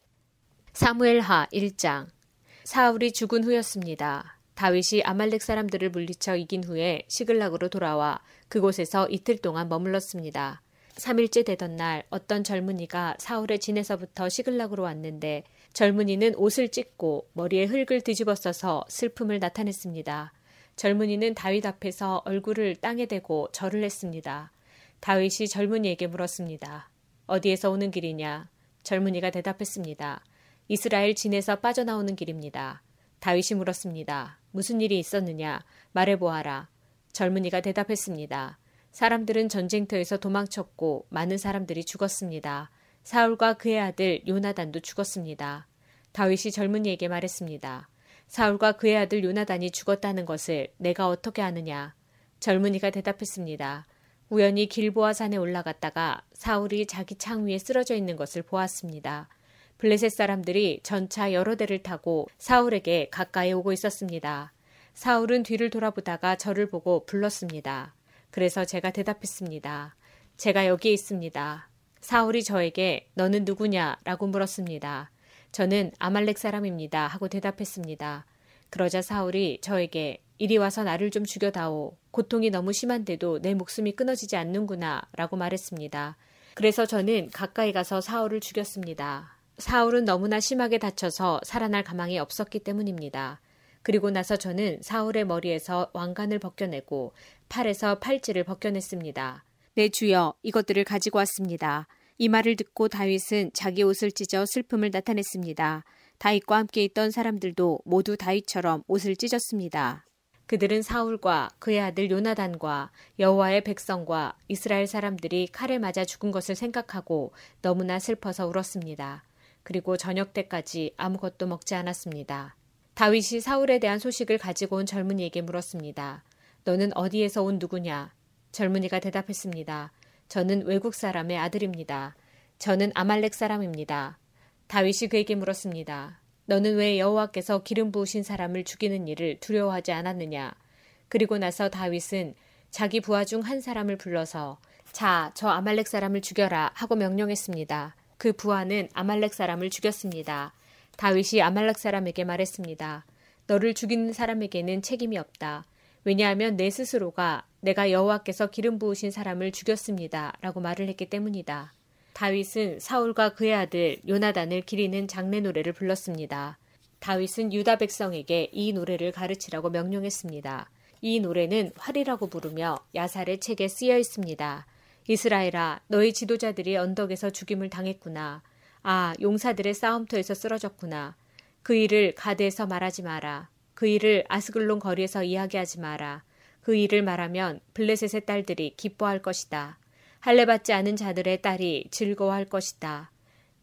사무엘하 1장 사울이 죽은 후였습니다. 다윗이 아말렉 사람들을 물리쳐 이긴 후에 시글락으로 돌아와 그곳에서 이틀 동안 머물렀습니다. 3일째 되던 날 어떤 젊은이가 사울의 진에서부터 시글락으로 왔는데 젊은이는 옷을 찢고 머리에 흙을 뒤집어 써서 슬픔을 나타냈습니다. 젊은이는 다윗 앞에서 얼굴을 땅에 대고 절을 했습니다. 다윗이 젊은이에게 물었습니다. 어디에서 오는 길이냐? 젊은이가 대답했습니다. 이스라엘 진에서 빠져나오는 길입니다. 다윗이 물었습니다. 무슨 일이 있었느냐? 말해보아라. 젊은이가 대답했습니다. 사람들은 전쟁터에서 도망쳤고 많은 사람들이 죽었습니다. 사울과 그의 아들 요나단도 죽었습니다. 다윗이 젊은이에게 말했습니다. 사울과 그의 아들 요나단이 죽었다는 것을 내가 어떻게 아느냐? 젊은이가 대답했습니다. 우연히 길보아 산에 올라갔다가 사울이 자기 창 위에 쓰러져 있는 것을 보았습니다. 블레셋 사람들이 전차 여러 대를 타고 사울에게 가까이 오고 있었습니다. 사울은 뒤를 돌아보다가 저를 보고 불렀습니다. 그래서 제가 대답했습니다. 제가 여기에 있습니다. 사울이 저에게 너는 누구냐? 라고 물었습니다. 저는 아말렉 사람입니다. 하고 대답했습니다. 그러자 사울이 저에게 이리 와서 나를 좀 죽여다오. 고통이 너무 심한데도 내 목숨이 끊어지지 않는구나. 라고 말했습니다. 그래서 저는 가까이 가서 사울을 죽였습니다. 사울은 너무나 심하게 다쳐서 살아날 가망이 없었기 때문입니다. 그리고 나서 저는 사울의 머리에서 왕관을 벗겨내고 팔에서 팔찌를 벗겨냈습니다. 내 네, 주여 이것들을 가지고 왔습니다. 이 말을 듣고 다윗은 자기 옷을 찢어 슬픔을 나타냈습니다. 다윗과 함께 있던 사람들도 모두 다윗처럼 옷을 찢었습니다. 그들은 사울과 그의 아들 요나단과 여호와의 백성과 이스라엘 사람들이 칼에 맞아 죽은 것을 생각하고 너무나 슬퍼서 울었습니다. 그리고 저녁 때까지 아무것도 먹지 않았습니다. 다윗이 사울에 대한 소식을 가지고 온 젊은이에게 물었습니다. 너는 어디에서 온 누구냐? 젊은이가 대답했습니다. 저는 외국 사람의 아들입니다. 저는 아말렉 사람입니다. 다윗이 그에게 물었습니다. 너는 왜 여호와께서 기름 부으신 사람을 죽이는 일을 두려워하지 않았느냐? 그리고 나서 다윗은 자기 부하 중 한 사람을 불러서 자, 저 아말렉 사람을 죽여라 하고 명령했습니다. 그 부하는 아말렉 사람을 죽였습니다. 다윗이 아말렉 사람에게 말했습니다. 너를 죽이는 사람에게는 책임이 없다. 왜냐하면 내 스스로가 내가 여호와께서 기름 부으신 사람을 죽였습니다. 라고 말을 했기 때문이다. 다윗은 사울과 그의 아들 요나단을 기리는 장례 노래를 불렀습니다. 다윗은 유다 백성에게 이 노래를 가르치라고 명령했습니다. 이 노래는 활이라고 부르며 야살의 책에 쓰여 있습니다. 이스라엘아, 너희 지도자들이 언덕에서 죽임을 당했구나. 아, 용사들의 싸움터에서 쓰러졌구나. 그 일을 가드에서 말하지 마라. 그 일을 아스글론 거리에서 이야기하지 마라. 그 일을 말하면 블레셋의 딸들이 기뻐할 것이다. 할례받지 않은 자들의 딸이 즐거워할 것이다.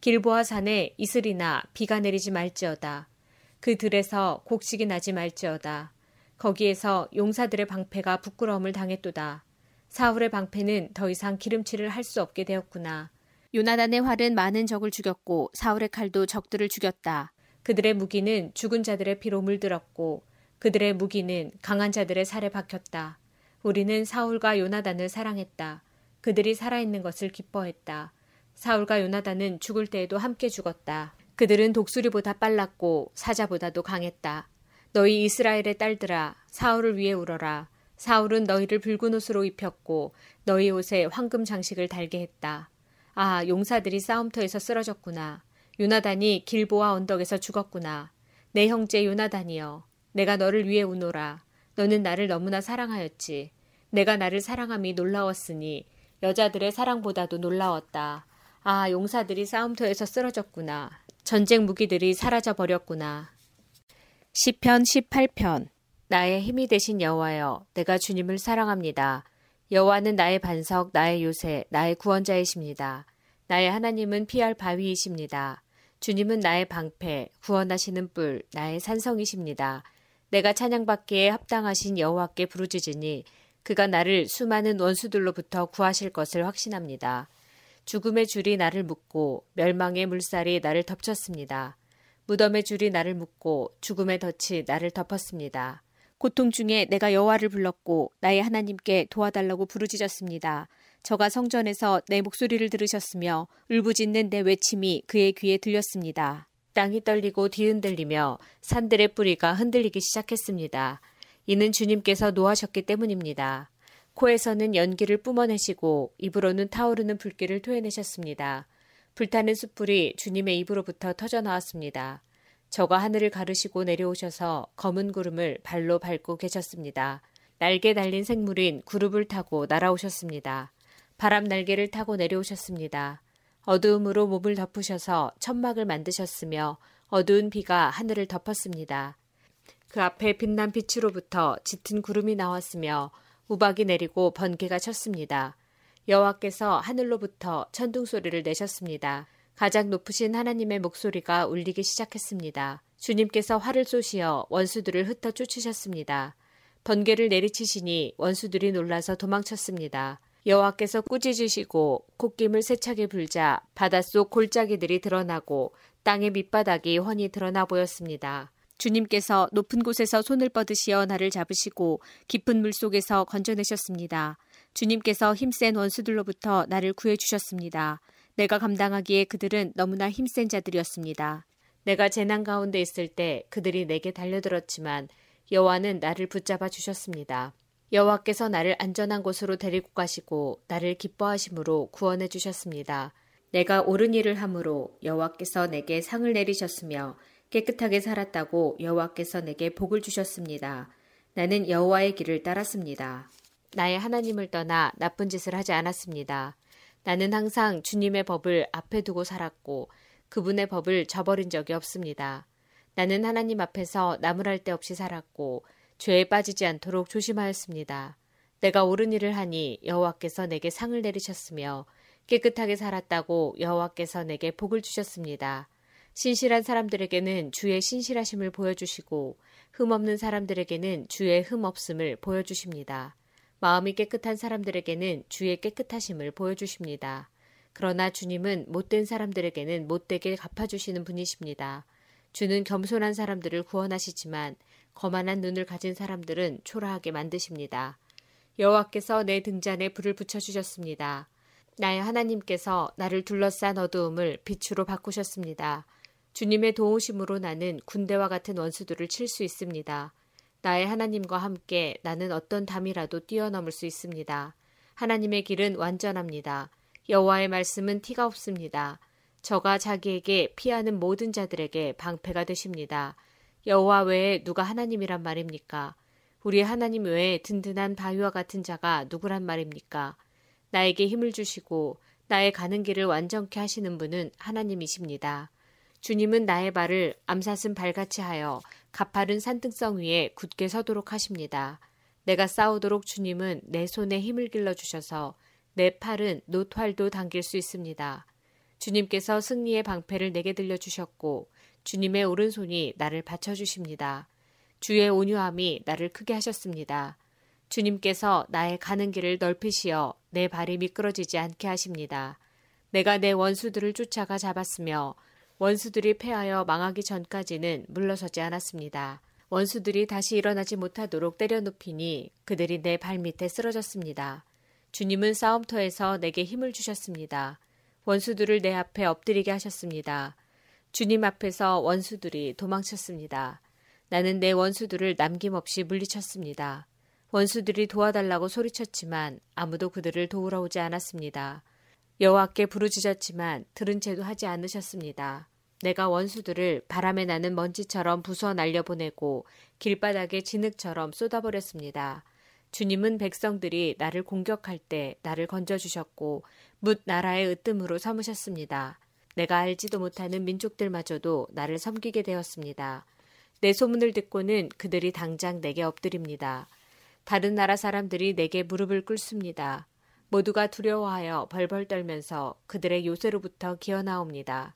길보아 산에 이슬이나 비가 내리지 말지어다. 그 들에서 곡식이 나지 말지어다. 거기에서 용사들의 방패가 부끄러움을 당했도다. 사울의 방패는 더 이상 기름칠을 할 수 없게 되었구나. 요나단의 활은 많은 적을 죽였고 사울의 칼도 적들을 죽였다. 그들의 무기는 죽은 자들의 피로 물들었고 그들의 무기는 강한 자들의 살에 박혔다. 우리는 사울과 요나단을 사랑했다. 그들이 살아있는 것을 기뻐했다. 사울과 요나단은 죽을 때에도 함께 죽었다. 그들은 독수리보다 빨랐고 사자보다도 강했다. 너희 이스라엘의 딸들아, 사울을 위해 울어라. 사울은 너희를 붉은 옷으로 입혔고 너희 옷에 황금 장식을 달게 했다. 아, 용사들이 싸움터에서 쓰러졌구나. 요나단이 길보아 언덕에서 죽었구나. 내 형제 요나단이여. 내가 너를 위해 우노라. 너는 나를 너무나 사랑하였지. 내가 나를 사랑함이 놀라웠으니 여자들의 사랑보다도 놀라웠다. 아, 용사들이 싸움터에서 쓰러졌구나. 전쟁 무기들이 사라져 버렸구나. 시편 18편 나의 힘이 되신 여호와여, 내가 주님을 사랑합니다. 여호와는 나의 반석, 나의 요새, 나의 구원자이십니다. 나의 하나님은 피할 바위이십니다. 주님은 나의 방패, 구원하시는 뿔, 나의 산성이십니다. 내가 찬양받기에 합당하신 여호와께 부르짖으니 그가 나를 수많은 원수들로부터 구하실 것을 확신합니다. 죽음의 줄이 나를 묶고 멸망의 물살이 나를 덮쳤습니다. 무덤의 줄이 나를 묶고 죽음의 덫이 나를 덮었습니다. 고통 중에 내가 여호와를 불렀고 나의 하나님께 도와달라고 부르짖었습니다. 저가 성전에서 내 목소리를 들으셨으며 울부짖는 내 외침이 그의 귀에 들렸습니다. 땅이 떨리고 뒤흔들리며 산들의 뿌리가 흔들리기 시작했습니다. 이는 주님께서 노하셨기 때문입니다. 코에서는 연기를 뿜어내시고 입으로는 타오르는 불길을 토해내셨습니다. 불타는 숯불이 주님의 입으로부터 터져 나왔습니다. 저가 하늘을 가르시고 내려오셔서 검은 구름을 발로 밟고 계셨습니다. 날개 달린 생물인 구름을 타고 날아오셨습니다. 바람 날개를 타고 내려오셨습니다. 어두움으로 몸을 덮으셔서 천막을 만드셨으며 어두운 비가 하늘을 덮었습니다. 그 앞에 빛난 빛으로부터 짙은 구름이 나왔으며 우박이 내리고 번개가 쳤습니다. 여호와께서 하늘로부터 천둥 소리를 내셨습니다. 가장 높으신 하나님의 목소리가 울리기 시작했습니다. 주님께서 활을 쏘시어 원수들을 흩어 쫓으셨습니다. 번개를 내리치시니 원수들이 놀라서 도망쳤습니다. 여호와께서 꾸짖으시고 콧김을 세차게 불자 바닷속 골짜기들이 드러나고 땅의 밑바닥이 훤히 드러나 보였습니다. 주님께서 높은 곳에서 손을 뻗으시어 나를 잡으시고 깊은 물 속에서 건져내셨습니다. 주님께서 힘센 원수들로부터 나를 구해 주셨습니다. 내가 감당하기에 그들은 너무나 힘센 자들이었습니다. 내가 재난 가운데 있을 때 그들이 내게 달려들었지만 여호와는 나를 붙잡아 주셨습니다. 여호와께서 나를 안전한 곳으로 데리고 가시고 나를 기뻐하심으로 구원해 주셨습니다. 내가 옳은 일을 함으로 여호와께서 내게 상을 내리셨으며 깨끗하게 살았다고 여호와께서 내게 복을 주셨습니다. 나는 여호와의 길을 따랐습니다. 나의 하나님을 떠나 나쁜 짓을 하지 않았습니다. 나는 항상 주님의 법을 앞에 두고 살았고 그분의 법을 저버린 적이 없습니다. 나는 하나님 앞에서 나무랄 데 없이 살았고 죄에 빠지지 않도록 조심하였습니다. 내가 옳은 일을 하니 여호와께서 내게 상을 내리셨으며 깨끗하게 살았다고 여호와께서 내게 복을 주셨습니다. 신실한 사람들에게는 주의 신실하심을 보여주시고 흠없는 사람들에게는 주의 흠없음을 보여주십니다. 마음이 깨끗한 사람들에게는 주의 깨끗하심을 보여주십니다. 그러나 주님은 못된 사람들에게는 못되게 갚아주시는 분이십니다. 주는 겸손한 사람들을 구원하시지만 거만한 눈을 가진 사람들은 초라하게 만드십니다. 여호와께서 내 등잔에 불을 붙여 주셨습니다. 나의 하나님께서 나를 둘러싼 어두움을 빛으로 바꾸셨습니다. 주님의 도우심으로 나는 군대와 같은 원수들을 칠 수 있습니다. 나의 하나님과 함께 나는 어떤 담이라도 뛰어넘을 수 있습니다. 하나님의 길은 완전합니다. 여호와의 말씀은 티가 없습니다. 저가 자기에게 피하는 모든 자들에게 방패가 되십니다. 여호와 외에 누가 하나님이란 말입니까? 우리 하나님 외에 든든한 바위와 같은 자가 누구란 말입니까? 나에게 힘을 주시고 나의 가는 길을 완전케 하시는 분은 하나님이십니다. 주님은 나의 발을 암사슴 발같이 하여 가파른 산등성 위에 굳게 서도록 하십니다. 내가 싸우도록 주님은 내 손에 힘을 길러 주셔서 내 팔은 노트활도 당길 수 있습니다. 주님께서 승리의 방패를 내게 들려 주셨고 주님의 오른손이 나를 받쳐주십니다. 주의 온유함이 나를 크게 하셨습니다. 주님께서 나의 가는 길을 넓히시어 내 발이 미끄러지지 않게 하십니다. 내가 내 원수들을 쫓아가 잡았으며 원수들이 패하여 망하기 전까지는 물러서지 않았습니다. 원수들이 다시 일어나지 못하도록 때려눕히니 그들이 내 발밑에 쓰러졌습니다. 주님은 싸움터에서 내게 힘을 주셨습니다. 원수들을 내 앞에 엎드리게 하셨습니다. 주님 앞에서 원수들이 도망쳤습니다. 나는 내 원수들을 남김없이 물리쳤습니다. 원수들이 도와달라고 소리쳤지만 아무도 그들을 도우러 오지 않았습니다. 여호와께 부르짖었지만 들은 채도 하지 않으셨습니다. 내가 원수들을 바람에 나는 먼지처럼 부숴 날려보내고 길바닥에 진흙처럼 쏟아버렸습니다. 주님은 백성들이 나를 공격할 때 나를 건져주셨고 묻 나라의 으뜸으로 삼으셨습니다. 내가 알지도 못하는 민족들마저도 나를 섬기게 되었습니다. 내 소문을 듣고는 그들이 당장 내게 엎드립니다. 다른 나라 사람들이 내게 무릎을 꿇습니다. 모두가 두려워하여 벌벌 떨면서 그들의 요새로부터 기어나옵니다.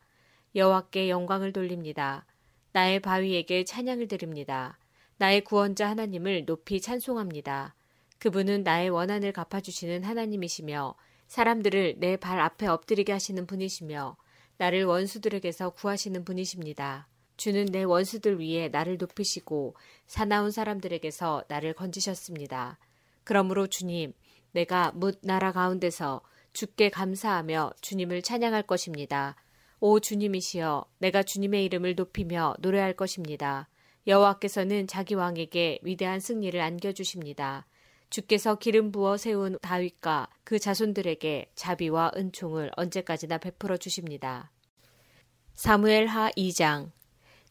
여호와께 영광을 돌립니다. 나의 바위에게 찬양을 드립니다. 나의 구원자 하나님을 높이 찬송합니다. 그분은 나의 원한을 갚아주시는 하나님이시며 사람들을 내 발 앞에 엎드리게 하시는 분이시며 나를 원수들에게서 구하시는 분이십니다. 주는 내 원수들 위에 나를 높이시고 사나운 사람들에게서 나를 건지셨습니다. 그러므로 주님, 내가 묻 나라 가운데서 주께 감사하며 주님을 찬양할 것입니다. 오 주님이시여, 내가 주님의 이름을 높이며 노래할 것입니다. 여호와께서는 자기 왕에게 위대한 승리를 안겨주십니다. 주께서 기름 부어 세운 다윗과 그 자손들에게 자비와 은총을 언제까지나 베풀어 주십니다. 사무엘 하 2장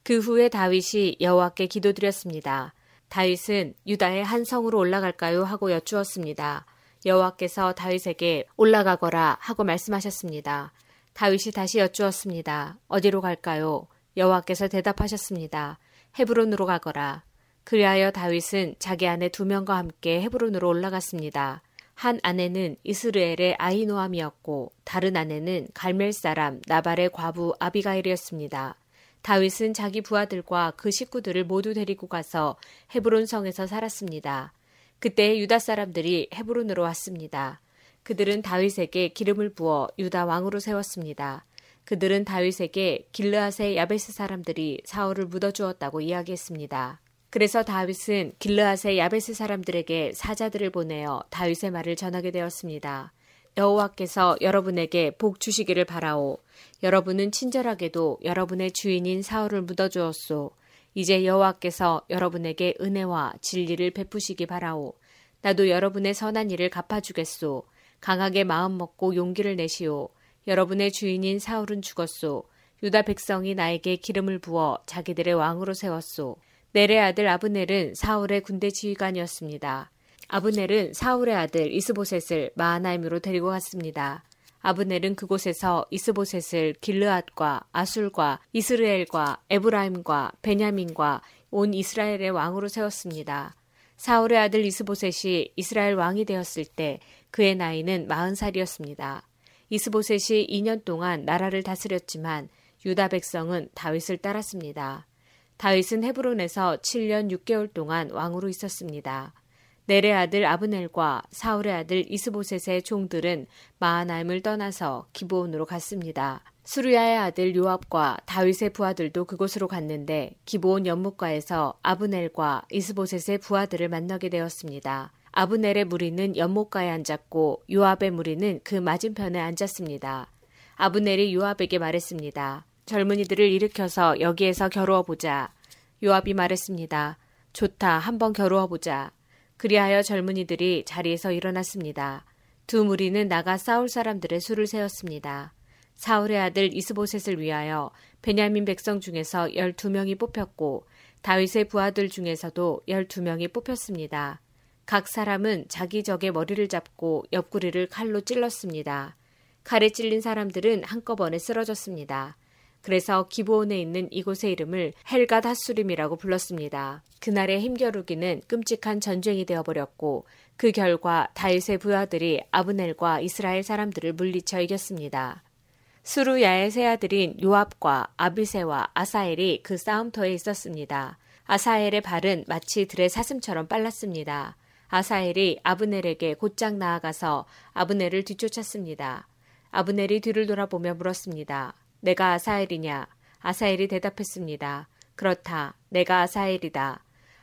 그 후에 다윗이 여호와께 기도드렸습니다. 다윗은 유다의 한 성으로 올라갈까요 하고 여쭈었습니다. 여호와께서 다윗에게 올라가거라 하고 말씀하셨습니다. 다윗이 다시 여쭈었습니다. 어디로 갈까요? 여호와께서 대답하셨습니다. 헤브론으로 가거라. 그리하여 다윗은 자기 아내 두 명과 함께 헤브론으로 올라갔습니다. 한 아내는 이스르엘의 아이노함이었고 다른 아내는 갈멜 사람 나발의 과부 아비가일이었습니다. 다윗은 자기 부하들과 그 식구들을 모두 데리고 가서 헤브론 성에서 살았습니다. 그때 유다 사람들이 헤브론으로 왔습니다. 그들은 다윗에게 기름을 부어 유다 왕으로 세웠습니다. 그들은 다윗에게 길르앗의 야베스 사람들이 사울을 묻어주었다고 이야기했습니다. 그래서 다윗은 길르앗의 야베스 사람들에게 사자들을 보내어 다윗의 말을 전하게 되었습니다. 여호와께서 여러분에게 복 주시기를 바라오. 여러분은 친절하게도 여러분의 주인인 사울을 묻어 주었소. 이제 여호와께서 여러분에게 은혜와 진리를 베푸시기 바라오. 나도 여러분의 선한 일을 갚아주겠소. 강하게 마음 먹고 용기를 내시오. 여러분의 주인인 사울은 죽었소. 유다 백성이 나에게 기름을 부어 자기들의 왕으로 세웠소. 내레 아들 아브넬은 사울의 군대 지휘관이었습니다. 아브넬은 사울의 아들 이스보셋을 마하나임으로 데리고 갔습니다. 아브넬은 그곳에서 이스보셋을 길르앗과 아술과 이스르엘과 에브라임과 베냐민과 온 이스라엘의 왕으로 세웠습니다. 사울의 아들 이스보셋이 이스라엘 왕이 되었을 때 그의 나이는 40살이었습니다. 이스보셋이 2년 동안 나라를 다스렸지만 유다 백성은 다윗을 따랐습니다. 다윗은 헤브론에서 7년 6개월 동안 왕으로 있었습니다. 넬의 아들 아브넬과 사울의 아들 이스보셋의 종들은 마하나임을 떠나서 기브온으로 갔습니다. 수르야의 아들 요압과 다윗의 부하들도 그곳으로 갔는데 기브온 연못가에서 아브넬과 이스보셋의 부하들을 만나게 되었습니다. 아브넬의 무리는 연못가에 앉았고 요압의 무리는 그 맞은편에 앉았습니다. 아브넬이 요압에게 말했습니다. 젊은이들을 일으켜서 여기에서 겨루어 보자. 요압이 말했습니다. 좋다. 한번 겨루어 보자. 그리하여 젊은이들이 자리에서 일어났습니다. 두 무리는 나가 싸울 사람들의 수를 세웠습니다. 사울의 아들 이스보셋을 위하여 베냐민 백성 중에서 열두 명이 뽑혔고 다윗의 부하들 중에서도 열두 명이 뽑혔습니다. 각 사람은 자기 적의 머리를 잡고 옆구리를 칼로 찔렀습니다. 칼에 찔린 사람들은 한꺼번에 쓰러졌습니다. 그래서 기브온에 있는 이곳의 이름을 헬갓 하수림이라고 불렀습니다. 그날의 힘겨루기는 끔찍한 전쟁이 되어버렸고 그 결과 다윗의 부하들이 아브넬과 이스라엘 사람들을 물리쳐 이겼습니다. 수루야의 세 아들인 요압과 아비세와 아사엘이 그 싸움터에 있었습니다. 아사엘의 발은 마치 들의 사슴처럼 빨랐습니다. 아사엘이 아브넬에게 곧장 나아가서 아브넬을 뒤쫓았습니다. 아브넬이 뒤를 돌아보며 물었습니다. 내가 아사엘이냐? 아사엘이 대답했습니다. 그렇다. 내가 아사엘이다.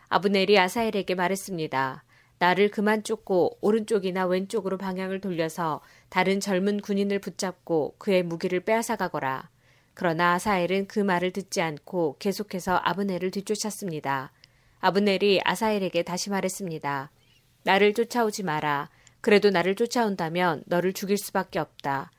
아브넬이 아사엘에게 말했습니다. 나를 그만 쫓고 오른쪽이나 왼쪽으로 방향을 돌려서 다른 젊은 군인을 붙잡고 그의 무기를 빼앗아 가거라. 그러나 아사엘은 그 말을 듣지 않고 계속해서 아브넬을 뒤쫓았습니다. 아브넬이 아사엘에게 다시 말했습니다. 나를 쫓아오지 마라. 그래도 나를 쫓아온다면 너를 죽일 수밖에 없다.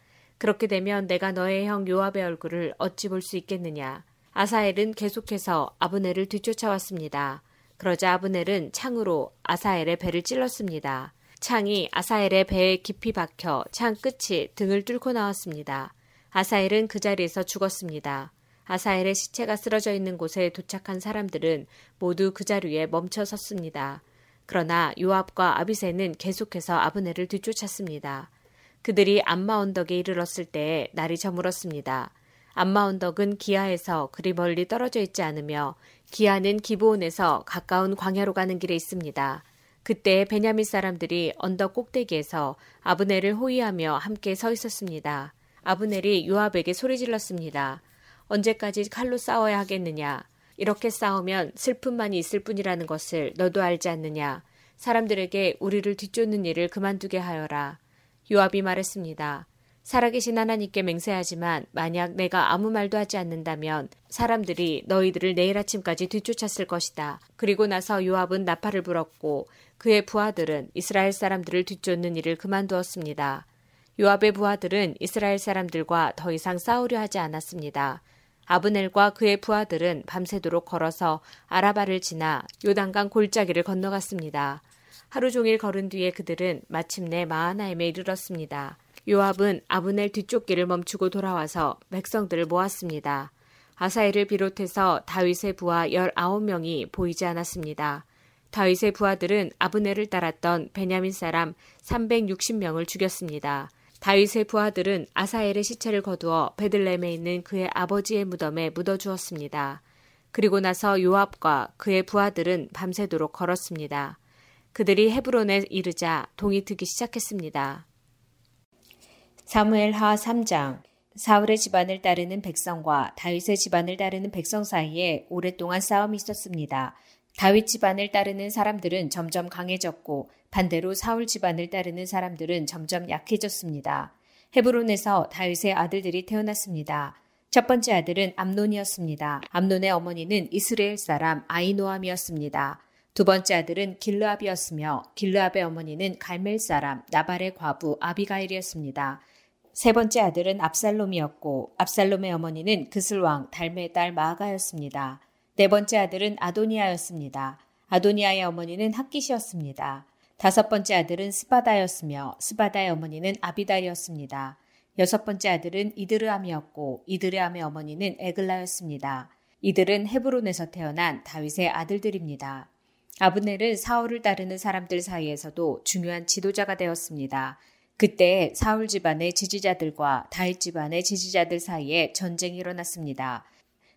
그렇게 되면 내가 너의 형 요압의 얼굴을 어찌 볼 수 있겠느냐. 아사엘은 계속해서 아브넬을 뒤쫓아왔습니다. 그러자 아브넬은 창으로 아사엘의 배를 찔렀습니다. 창이 아사엘의 배에 깊이 박혀 창 끝이 등을 뚫고 나왔습니다. 아사엘은 그 자리에서 죽었습니다. 아사엘의 시체가 쓰러져 있는 곳에 도착한 사람들은 모두 그 자리에 멈춰 섰습니다. 그러나 요압과 아비세는 계속해서 아브넬을 뒤쫓았습니다. 그들이 암마 언덕에 이르렀을 때에 날이 저물었습니다. 암마 언덕은 기아에서 그리 멀리 떨어져 있지 않으며 기아는 기브온에서 가까운 광야로 가는 길에 있습니다. 그때 베냐민 사람들이 언덕 꼭대기에서 아브넬을 호위하며 함께 서 있었습니다. 아브넬이 요압에게 소리 질렀습니다. 언제까지 칼로 싸워야 하겠느냐? 이렇게 싸우면 슬픔만이 있을 뿐이라는 것을 너도 알지 않느냐? 사람들에게 우리를 뒤쫓는 일을 그만두게 하여라. 요압이 말했습니다. 살아계신 하나님께 맹세하지만 만약 내가 아무 말도 하지 않는다면 사람들이 너희들을 내일 아침까지 뒤쫓았을 것이다. 그리고 나서 요압은 나팔을 불었고 그의 부하들은 이스라엘 사람들을 뒤쫓는 일을 그만두었습니다. 요압의 부하들은 이스라엘 사람들과 더 이상 싸우려 하지 않았습니다. 아브넬과 그의 부하들은 밤새도록 걸어서 아라바를 지나 요단강 골짜기를 건너갔습니다. 하루 종일 걸은 뒤에 그들은 마침내 마하나임에 이르렀습니다. 요압은 아브넬 뒤쫓기를 멈추고 돌아와서 백성들을 모았습니다. 아사엘을 비롯해서 다윗의 부하 19명이 보이지 않았습니다. 다윗의 부하들은 아브넬을 따랐던 베냐민 사람 360명을 죽였습니다. 다윗의 부하들은 아사엘의 시체를 거두어 베들렘에 있는 그의 아버지의 무덤에 묻어주었습니다. 그리고 나서 요압과 그의 부하들은 밤새도록 걸었습니다. 그들이 헤브론에 이르자 동이 트기 시작했습니다. 사무엘 하 3장 사울의 집안을 따르는 백성과 다윗의 집안을 따르는 백성 사이에 오랫동안 싸움이 있었습니다. 다윗 집안을 따르는 사람들은 점점 강해졌고 반대로 사울 집안을 따르는 사람들은 점점 약해졌습니다. 헤브론에서 다윗의 아들들이 태어났습니다. 첫 번째 아들은 암논이었습니다. 암논의 어머니는 이스라엘 사람 아이노암이었습니다. 두 번째 아들은 길르압이었으며 길르압의 어머니는 갈멜 사람 나발의 과부 아비가일이었습니다. 세 번째 아들은 압살롬이었고 압살롬의 어머니는 그슬왕 달메의 딸 마아가였습니다. 네 번째 아들은 아도니아였습니다. 아도니아의 어머니는 학기시였습니다. 다섯 번째 아들은 스바다였으며 스바다의 어머니는 아비달이었습니다. 여섯 번째 아들은 이드르암이었고 이드르암의 어머니는 에글라였습니다. 이들은 헤브론에서 태어난 다윗의 아들들입니다. 아브넬은 사울을 따르는 사람들 사이에서도 중요한 지도자가 되었습니다. 그때 사울 집안의 지지자들과 다윗 집안의 지지자들 사이에 전쟁이 일어났습니다.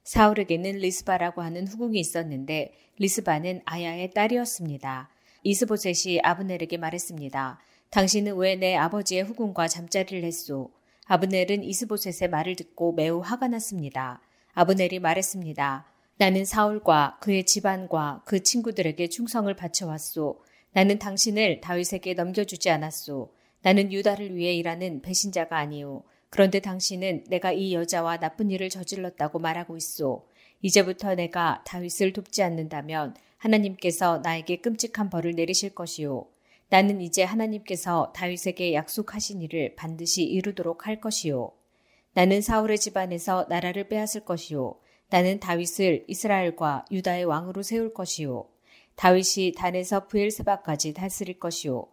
사울에게는 리스바라고 하는 후궁이 있었는데 리스바는 아야의 딸이었습니다. 이스보셋이 아브넬에게 말했습니다. 당신은 왜 내 아버지의 후궁과 잠자리를 했소? 아브넬은 이스보셋의 말을 듣고 매우 화가 났습니다. 아브넬이 말했습니다. 나는 사울과 그의 집안과 그 친구들에게 충성을 바쳐왔소. 나는 당신을 다윗에게 넘겨주지 않았소. 나는 유다를 위해 일하는 배신자가 아니오. 그런데 당신은 내가 이 여자와 나쁜 일을 저질렀다고 말하고 있소. 이제부터 내가 다윗을 돕지 않는다면 하나님께서 나에게 끔찍한 벌을 내리실 것이오. 나는 이제 하나님께서 다윗에게 약속하신 일을 반드시 이루도록 할 것이오. 나는 사울의 집안에서 나라를 빼앗을 것이오. 나는 다윗을 이스라엘과 유다의 왕으로 세울 것이요. 다윗이 단에서 부엘세바까지 다스릴 것이요.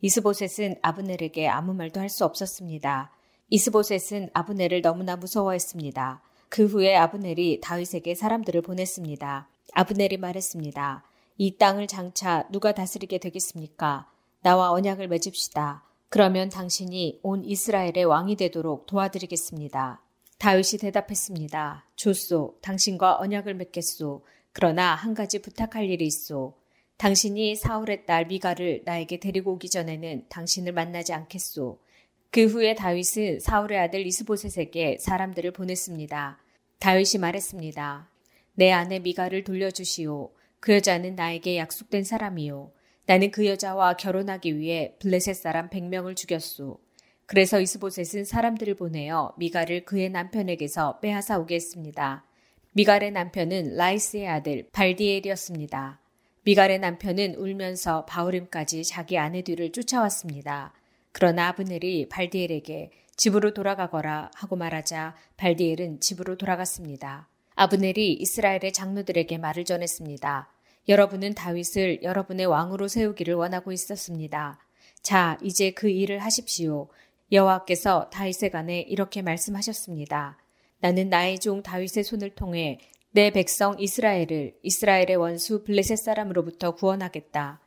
이스보셋은 아브넬에게 아무 말도 할 수 없었습니다. 이스보셋은 아브넬을 너무나 무서워했습니다. 그 후에 아브넬이 다윗에게 사람들을 보냈습니다. 아브넬이 말했습니다. 이 땅을 장차 누가 다스리게 되겠습니까? 나와 언약을 맺읍시다. 그러면 당신이 온 이스라엘의 왕이 되도록 도와드리겠습니다. 다윗이 대답했습니다. 좋소. 당신과 언약을 맺겠소. 그러나 한 가지 부탁할 일이 있소. 당신이 사울의 딸 미가를 나에게 데리고 오기 전에는 당신을 만나지 않겠소. 그 후에 다윗은 사울의 아들 이스보셋에게 사람들을 보냈습니다. 다윗이 말했습니다. 내 아내 미가를 돌려주시오. 그 여자는 나에게 약속된 사람이요. 나는 그 여자와 결혼하기 위해 블레셋 사람 100명을 죽였소. 그래서 이스보셋은 사람들을 보내어 미갈을 그의 남편에게서 빼앗아 오게 했습니다. 미갈의 남편은 라이스의 아들 발디엘이었습니다. 미갈의 남편은 울면서 바울임까지 자기 아내 뒤를 쫓아왔습니다. 그러나 아브넬이 발디엘에게 집으로 돌아가거라 하고 말하자 발디엘은 집으로 돌아갔습니다. 아브넬이 이스라엘의 장로들에게 말을 전했습니다. 여러분은 다윗을 여러분의 왕으로 세우기를 원하고 있었습니다. 자, 이제 그 일을 하십시오. 여호와께서 다윗에 관해 이렇게 말씀하셨습니다. 나는 나의 종 다윗의 손을 통해 내 백성 이스라엘을 이스라엘의 원수 블레셋 사람으로부터 구원하겠다.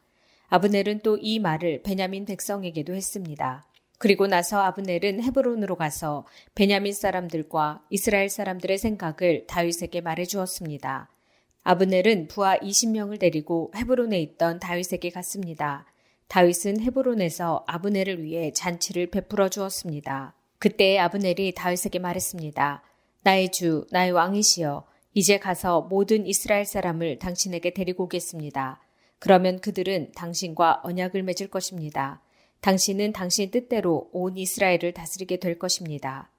아브넬은 또 이 말을 베냐민 백성에게도 했습니다. 그리고 나서 아브넬은 헤브론으로 가서 베냐민 사람들과 이스라엘 사람들의 생각을 다윗에게 말해 주었습니다. 아브넬은 부하 20명을 데리고 헤브론에 있던 다윗에게 갔습니다. 다윗은 헤브론에서 아브넬을 위해 잔치를 베풀어 주었습니다. 그때 아브넬이 다윗에게 말했습니다. 나의 주, 나의 왕이시여, 이제 가서 모든 이스라엘 사람을 당신에게 데리고 오겠습니다. 그러면 그들은 당신과 언약을 맺을 것입니다. 당신은 당신 뜻대로 온 이스라엘을 다스리게 될 것입니다.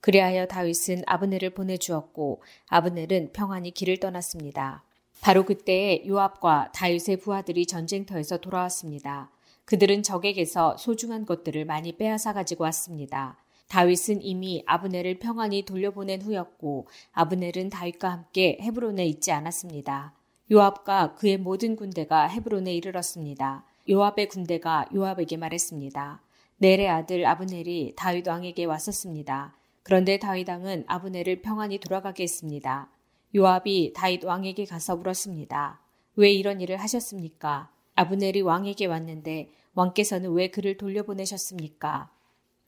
그리하여 다윗은 아브넬을 보내주었고 아브넬은 평안히 길을 떠났습니다. 바로 그때에 요압과 다윗의 부하들이 전쟁터에서 돌아왔습니다. 그들은 적에게서 소중한 것들을 많이 빼앗아 가지고 왔습니다. 다윗은 이미 아브넬을 평안히 돌려보낸 후였고 아브넬은 다윗과 함께 헤브론에 있지 않았습니다. 요압과 그의 모든 군대가 헤브론에 이르렀습니다. 요압의 군대가 요압에게 말했습니다. 넬의 아들 아브넬이 다윗 왕에게 왔었습니다. 그런데 다윗 왕은 아브넬을 평안히 돌아가게 했습니다. 요압이 다윗 왕에게 가서 물었습니다. 왜 이런 일을 하셨습니까? 아브넬이 왕에게 왔는데 왕께서는 왜 그를 돌려보내셨습니까?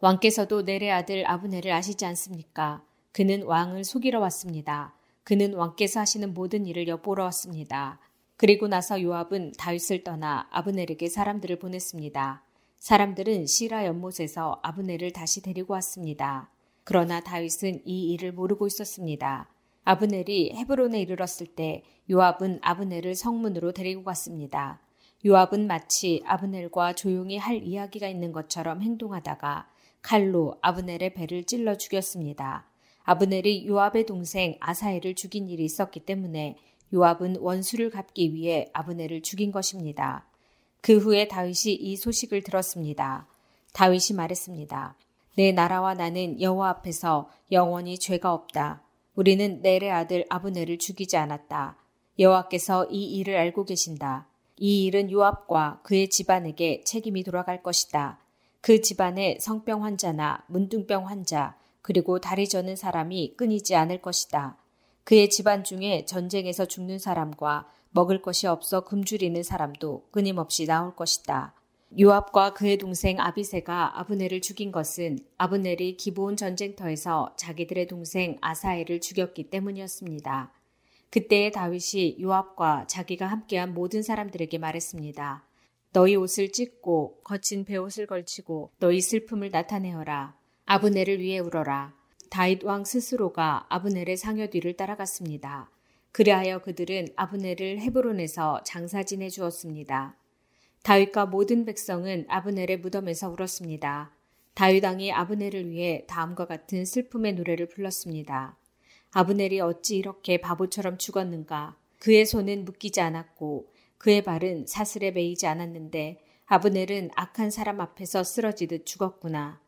왕께서도 넬의 아들 아브넬을 아시지 않습니까? 그는 왕을 속이러 왔습니다. 그는 왕께서 하시는 모든 일을 엿보러 왔습니다. 그리고 나서 요압은 다윗을 떠나 아브넬에게 사람들을 보냈습니다. 사람들은 시라 연못에서 아브넬을 다시 데리고 왔습니다. 그러나 다윗은 이 일을 모르고 있었습니다. 아브넬이 헤브론에 이르렀을 때 요압은 아브넬을 성문으로 데리고 갔습니다. 요압은 마치 아브넬과 조용히 할 이야기가 있는 것처럼 행동하다가 칼로 아브넬의 배를 찔러 죽였습니다. 아브넬이 요압의 동생 아사엘을 죽인 일이 있었기 때문에 요압은 원수를 갚기 위해 아브넬을 죽인 것입니다. 그 후에 다윗이 이 소식을 들었습니다. 다윗이 말했습니다. 내 나라와 나는 여호와 앞에서 영원히 죄가 없다. 우리는 넬의 아들 아브넬을 죽이지 않았다. 여호와께서 이 일을 알고 계신다. 이 일은 요압과 그의 집안에게 책임이 돌아갈 것이다. 그 집안에 성병 환자나 문둥병 환자 그리고 다리 저는 사람이 끊이지 않을 것이다. 그의 집안 중에 전쟁에서 죽는 사람과 먹을 것이 없어 굶주리는 사람도 끊임없이 나올 것이다. 요압과 그의 동생 아비세가 아브넬을 죽인 것은 아브넬이 기브온 전쟁터에서 자기들의 동생 아사엘을 죽였기 때문이었습니다. 그때의 다윗이 요압과 자기가 함께한 모든 사람들에게 말했습니다. 너희 옷을 찢고 거친 베옷을 걸치고 너희 슬픔을 나타내어라. 아브넬을 위해 울어라. 다윗 왕 스스로가 아브넬의 상여 뒤를 따라갔습니다. 그리하여 그들은 아브넬을 헤브론에서 장사 지내 주었습니다. 다윗과 모든 백성은 아브넬의 무덤에서 울었습니다. 다윗 왕이 아브넬을 위해 다음과 같은 슬픔의 노래를 불렀습니다. 아브넬이 어찌 이렇게 바보처럼 죽었는가? 그의 손은 묶이지 않았고 그의 발은 사슬에 매이지 않았는데 아브넬은 악한 사람 앞에서 쓰러지듯 죽었구나.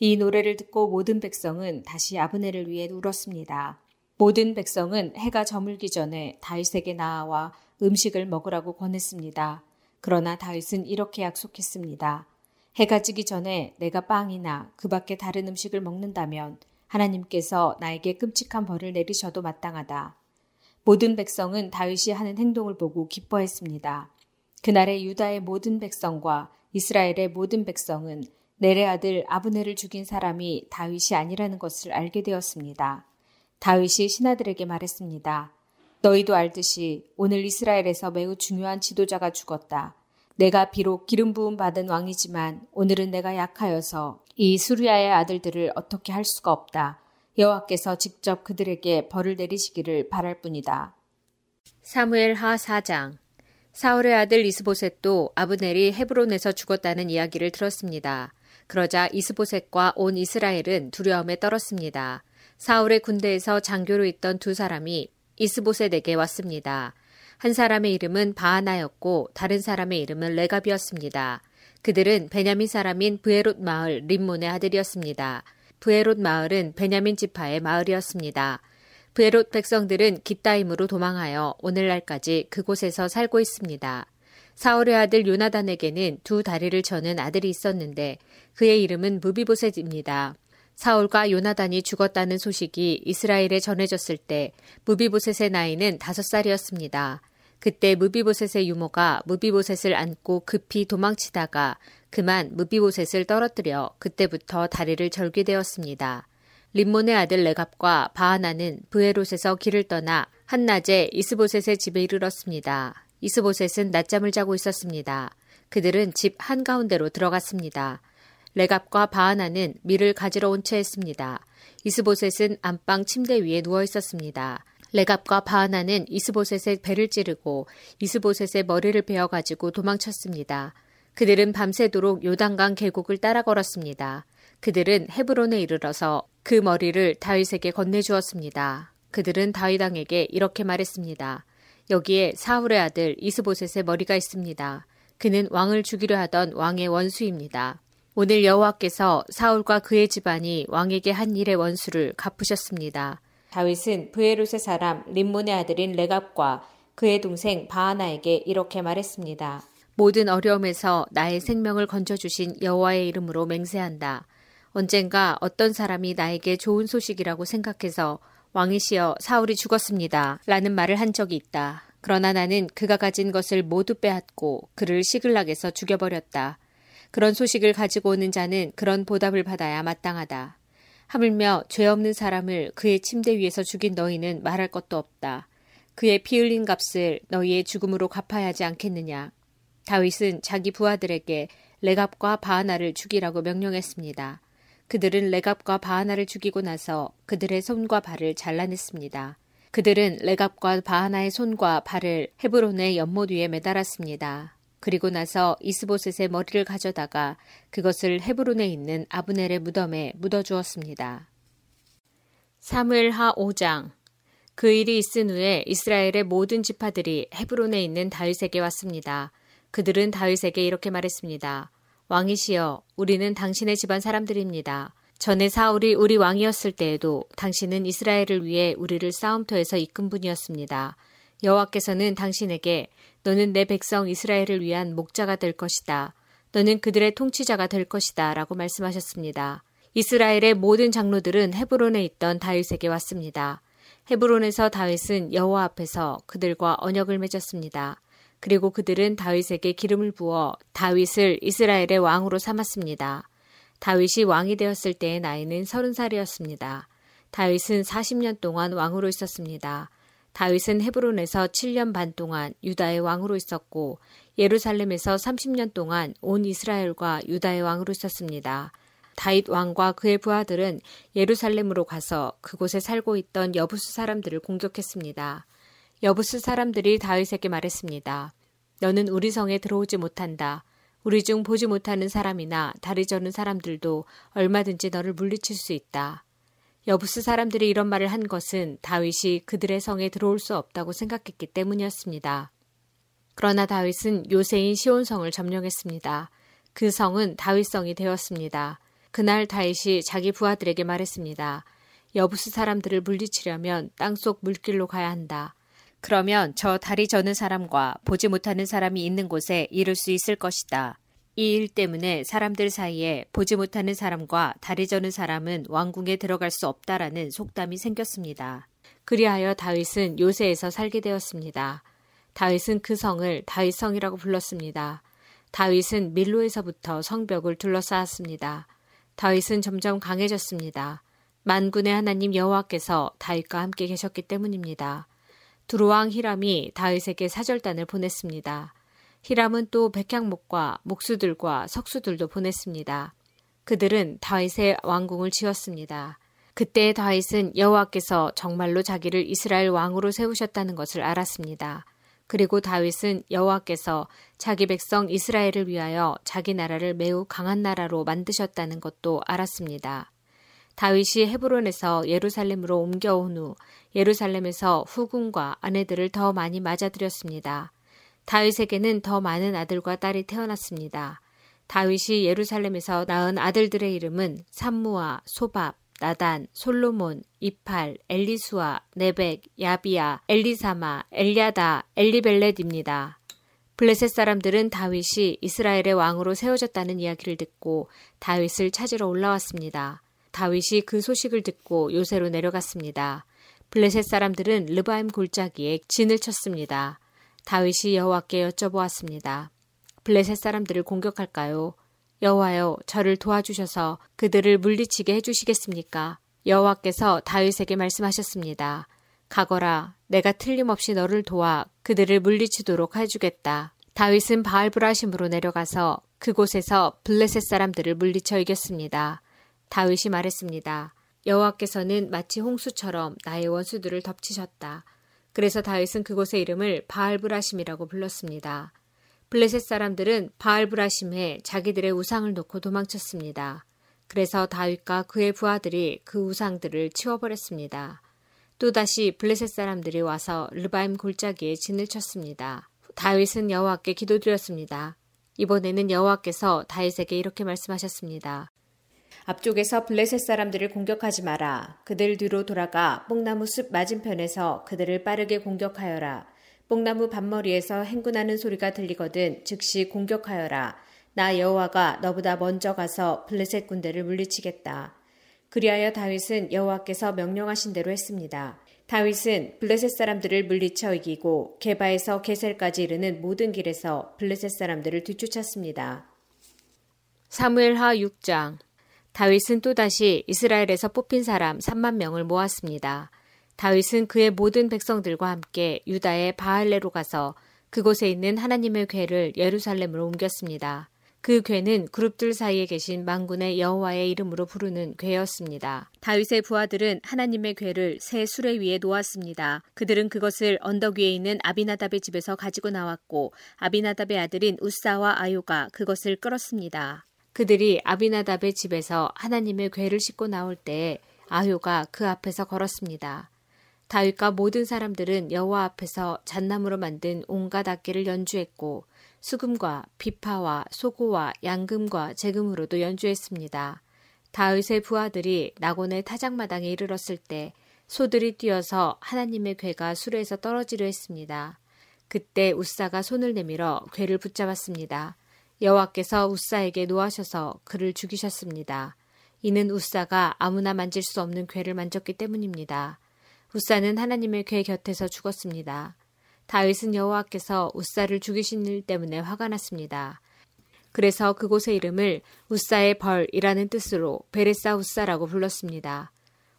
이 노래를 듣고 모든 백성은 다시 아브넬을 위해 울었습니다. 모든 백성은 해가 저물기 전에 다윗에게 나아와 음식을 먹으라고 권했습니다. 그러나 다윗은 이렇게 약속했습니다. 해가 지기 전에 내가 빵이나 그 밖에 다른 음식을 먹는다면 하나님께서 나에게 끔찍한 벌을 내리셔도 마땅하다. 모든 백성은 다윗이 하는 행동을 보고 기뻐했습니다. 그날의 유다의 모든 백성과 이스라엘의 모든 백성은 내레 아들 아브네를 죽인 사람이 다윗이 아니라는 것을 알게 되었습니다. 다윗이 신하들에게 말했습니다. 너희도 알듯이 오늘 이스라엘에서 매우 중요한 지도자가 죽었다. 내가 비록 기름 부음 받은 왕이지만 오늘은 내가 약하여서 이 수리아의 아들들을 어떻게 할 수가 없다. 여호와께서 직접 그들에게 벌을 내리시기를 바랄 뿐이다. 사무엘 하 4장 사울의 아들 이스보셋도 아브넬이 헤브론에서 죽었다는 이야기를 들었습니다. 그러자 이스보셋과 온 이스라엘은 두려움에 떨었습니다. 사울의 군대에서 장교로 있던 두 사람이 이스보셋에게 왔습니다. 한 사람의 이름은 바하나였고 다른 사람의 이름은 레갑이었습니다. 그들은 베냐민 사람인 부에롯 마을 림몬의 아들이었습니다. 부에롯 마을은 베냐민 지파의 마을이었습니다. 부에롯 백성들은 기타임으로 도망하여 오늘날까지 그곳에서 살고 있습니다. 사울의 아들 요나단에게는 두 다리를 저는 아들이 있었는데 그의 이름은 무비보셋입니다. 사울과 요나단이 죽었다는 소식이 이스라엘에 전해졌을 때 무비보셋의 나이는 다섯 살이었습니다. 그때 무비보셋의 유모가 무비보셋을 안고 급히 도망치다가 그만 무비보셋을 떨어뜨려 그때부터 다리를 절게 되었습니다. 림몬의 아들 레갑과 바하나는 브에롯에서 길을 떠나 한낮에 이스보셋의 집에 이르렀습니다. 이스보셋은 낮잠을 자고 있었습니다. 그들은 집 한가운데로 들어갔습니다. 레갑과 바하나는 밀을 가지러 온 채 했습니다. 이스보셋은 안방 침대 위에 누워 있었습니다. 레갑과 바하나는 이스보셋의 배를 찌르고 이스보셋의 머리를 베어 가지고 도망쳤습니다. 그들은 밤새도록 요단강 계곡을 따라 걸었습니다. 그들은 헤브론에 이르러서 그 머리를 다윗에게 건네주었습니다. 그들은 다윗 왕에게 이렇게 말했습니다. 여기에 사울의 아들 이스보셋의 머리가 있습니다. 그는 왕을 죽이려 하던 왕의 원수입니다. 오늘 여호와께서 사울과 그의 집안이 왕에게 한 일의 원수를 갚으셨습니다. 다윗은 브에롯의 사람 림몬의 아들인 레갑과 그의 동생 바하나에게 이렇게 말했습니다. 모든 어려움에서 나의 생명을 건져주신 여호와의 이름으로 맹세한다. 언젠가 어떤 사람이 나에게 좋은 소식이라고 생각해서 왕이시여 사울이 죽었습니다. 라는 말을 한 적이 있다. 그러나 나는 그가 가진 것을 모두 빼앗고 그를 시글락에서 죽여버렸다. 그런 소식을 가지고 오는 자는 그런 보답을 받아야 마땅하다. 하물며 죄 없는 사람을 그의 침대 위에서 죽인 너희는 말할 것도 없다. 그의 피 흘린 값을 너희의 죽음으로 갚아야 하지 않겠느냐. 다윗은 자기 부하들에게 레갑과 바하나를 죽이라고 명령했습니다. 그들은 레갑과 바하나를 죽이고 나서 그들의 손과 발을 잘라냈습니다. 그들은 레갑과 바하나의 손과 발을 헤브론의 연못 위에 매달았습니다. 그리고 나서 이스보셋의 머리를 가져다가 그것을 헤브론에 있는 아브넬의 무덤에 묻어 주었습니다. 사무엘하 5장 그 일이 있은 후에 이스라엘의 모든 지파들이 헤브론에 있는 다윗에게 왔습니다. 그들은 다윗에게 이렇게 말했습니다. 왕이시여, 우리는 당신의 집안 사람들입니다. 전에 사울이 우리 왕이었을 때에도 당신은 이스라엘을 위해 우리를 싸움터에서 이끈 분이었습니다. 여호와께서는 당신에게 너는 내 백성 이스라엘을 위한 목자가 될 것이다. 너는 그들의 통치자가 될 것이다. 라고 말씀하셨습니다. 이스라엘의 모든 장로들은 헤브론에 있던 다윗에게 왔습니다. 헤브론에서 다윗은 여호와 앞에서 그들과 언약을 맺었습니다. 그리고 그들은 다윗에게 기름을 부어 다윗을 이스라엘의 왕으로 삼았습니다. 다윗이 왕이 되었을 때의 나이는 서른 살이었습니다. 다윗은 40년 동안 왕으로 있었습니다. 다윗은 헤브론에서 7년 반 동안 유다의 왕으로 있었고 예루살렘에서 30년 동안 온 이스라엘과 유다의 왕으로 있었습니다. 다윗 왕과 그의 부하들은 예루살렘으로 가서 그곳에 살고 있던 여부수 사람들을 공격했습니다. 여부스 사람들이 다윗에게 말했습니다. 너는 우리 성에 들어오지 못한다. 우리 중 보지 못하는 사람이나 다리 저는 사람들도 얼마든지 너를 물리칠 수 있다. 여부스 사람들이 이런 말을 한 것은 다윗이 그들의 성에 들어올 수 없다고 생각했기 때문이었습니다. 그러나 다윗은 요새인 시온성을 점령했습니다. 그 성은 다윗성이 되었습니다. 그날 다윗이 자기 부하들에게 말했습니다. 여부스 사람들을 물리치려면 땅속 물길로 가야 한다. 그러면 저 다리 저는 사람과 보지 못하는 사람이 있는 곳에 이룰 수 있을 것이다. 이 일 때문에 사람들 사이에 보지 못하는 사람과 다리 저는 사람은 왕궁에 들어갈 수 없다라는 속담이 생겼습니다. 그리하여 다윗은 요새에서 살게 되었습니다. 다윗은 그 성을 다윗성이라고 불렀습니다. 다윗은 밀로에서부터 성벽을 둘러싸았습니다. 다윗은 점점 강해졌습니다. 만군의 하나님 여호와께서 다윗과 함께 계셨기 때문입니다. 두루왕 히람이 다윗에게 사절단을 보냈습니다. 히람은 또 백향목과 목수들과 석수들도 보냈습니다. 그들은 다윗의 왕궁을 지었습니다. 그때 다윗은 여호와께서 정말로 자기를 이스라엘 왕으로 세우셨다는 것을 알았습니다. 그리고 다윗은 여호와께서 자기 백성 이스라엘을 위하여 자기 나라를 매우 강한 나라로 만드셨다는 것도 알았습니다. 다윗이 헤브론에서 예루살렘으로 옮겨온 후 예루살렘에서 후궁과 아내들을 더 많이 맞아들였습니다. 다윗에게는 더 많은 아들과 딸이 태어났습니다. 다윗이 예루살렘에서 낳은 아들들의 이름은 삼무와 소밥, 나단, 솔로몬, 이팔, 엘리수아, 네벡, 야비야, 엘리사마, 엘리아다, 엘리벨렛입니다. 블레셋 사람들은 다윗이 이스라엘의 왕으로 세워졌다는 이야기를 듣고 다윗을 찾으러 올라왔습니다. 다윗이 그 소식을 듣고 요새로 내려갔습니다. 블레셋 사람들은 르바임 골짜기에 진을 쳤습니다. 다윗이 여호와께 여쭤보았습니다. 블레셋 사람들을 공격할까요? 여호와여, 저를 도와주셔서 그들을 물리치게 해주시겠습니까? 여호와께서 다윗에게 말씀하셨습니다. 가거라, 내가 틀림없이 너를 도와 그들을 물리치도록 해주겠다. 다윗은 바알브라심으로 내려가서 그곳에서 블레셋 사람들을 물리쳐 이겼습니다. 다윗이 말했습니다. 여호와께서는 마치 홍수처럼 나의 원수들을 덮치셨다. 그래서 다윗은 그곳의 이름을 바알브라심이라고 불렀습니다. 블레셋 사람들은 바알브라심에 자기들의 우상을 놓고 도망쳤습니다. 그래서 다윗과 그의 부하들이 그 우상들을 치워버렸습니다. 또다시 블레셋 사람들이 와서 르바임 골짜기에 진을 쳤습니다. 다윗은 여호와께 기도드렸습니다. 이번에는 여호와께서 다윗에게 이렇게 말씀하셨습니다. 앞쪽에서 블레셋 사람들을 공격하지 마라. 그들 뒤로 돌아가 뽕나무 숲 맞은편에서 그들을 빠르게 공격하여라. 뽕나무 밭머리에서 행군하는 소리가 들리거든 즉시 공격하여라. 나 여호와가 너보다 먼저 가서 블레셋 군대를 물리치겠다. 그리하여 다윗은 여호와께서 명령하신 대로 했습니다. 다윗은 블레셋 사람들을 물리쳐 이기고 게바에서 게셀까지 이르는 모든 길에서 블레셋 사람들을 뒤쫓았습니다. 사무엘하 6장 다윗은 또다시 이스라엘에서 뽑힌 사람 3만 명을 모았습니다. 다윗은 그의 모든 백성들과 함께 유다의 바알레로 가서 그곳에 있는 하나님의 궤를 예루살렘으로 옮겼습니다. 그 궤는 그룹들 사이에 계신 망군의 여호와의 이름으로 부르는 궤였습니다. 다윗의 부하들은 하나님의 궤를 새 수레 위에 놓았습니다. 그들은 그것을 언덕 위에 있는 아비나답의 집에서 가지고 나왔고 아비나답의 아들인 우사와 아요가 그것을 끌었습니다. 그들이 아비나답의 집에서 하나님의 궤를 싣고 나올 때 아효가 그 앞에서 걸었습니다. 다윗과 모든 사람들은 여호와 앞에서 잣나무로 만든 온갖 악기를 연주했고 수금과 비파와 소고와 양금과 재금으로도 연주했습니다. 다윗의 부하들이 나곤의 타작마당에 이르렀을 때 소들이 뛰어서 하나님의 괴가 수레에서 떨어지려 했습니다. 그때 우사가 손을 내밀어 괴를 붙잡았습니다. 여호와께서 우사에게 노하셔서 그를 죽이셨습니다. 이는 우사가 아무나 만질 수 없는 괴를 만졌기 때문입니다. 우사는 하나님의 궤 곁에서 죽었습니다. 다윗은 여호와께서 우사를 죽이신 일 때문에 화가 났습니다. 그래서 그곳의 이름을 우사의 벌이라는 뜻으로 베레사 우사라고 불렀습니다.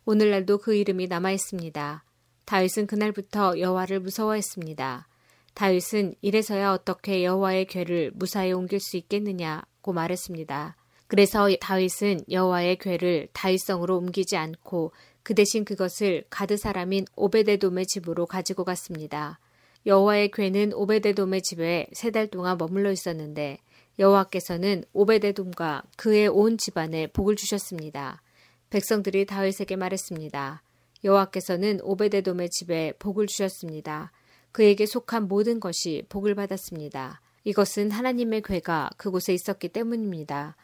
오늘날도 그 이름이 남아 있습니다. 다윗은 그날부터 여호와를 무서워했습니다. 다윗은 이래서야 어떻게 여호와의 궤를 무사히 옮길 수 있겠느냐고 말했습니다. 그래서 다윗은 여호와의 궤를 다윗성으로 옮기지 않고 그 대신 그것을 가드 사람인 오베데돔의 집으로 가지고 갔습니다. 여호와의 궤는 오베데돔의 집에 세 달 동안 머물러 있었는데 여호와께서는 오베데돔과 그의 온 집안에 복을 주셨습니다. 백성들이 다윗에게 말했습니다. 여호와께서는 오베데돔의 집에 복을 주셨습니다. 그에게 속한 모든 것이 복을 받았습니다. 이것은 하나님의 궤가 그곳에 있었기 때문입니다.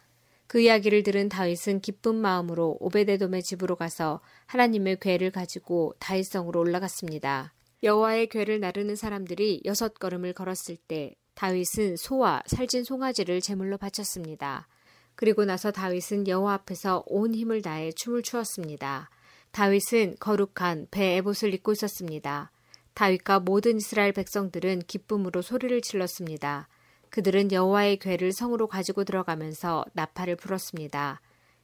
그 이야기를 들은 다윗은 기쁜 마음으로 오베데돔의 집으로 가서 하나님의 궤를 가지고 다윗성으로 올라갔습니다. 여호와의 궤를 나르는 사람들이 여섯 걸음을 걸었을 때 다윗은 소와 살진 송아지를 제물로 바쳤습니다. 그리고 나서 다윗은 여호와 앞에서 온 힘을 다해 춤을 추었습니다. 다윗은 거룩한 배 에봇을 입고 있었습니다. 다윗과 모든 이스라엘 백성들은 기쁨으로 소리를 질렀습니다. 그들은 여호와의 궤를 성으로 가지고 들어가면서 나팔을 불었습니다.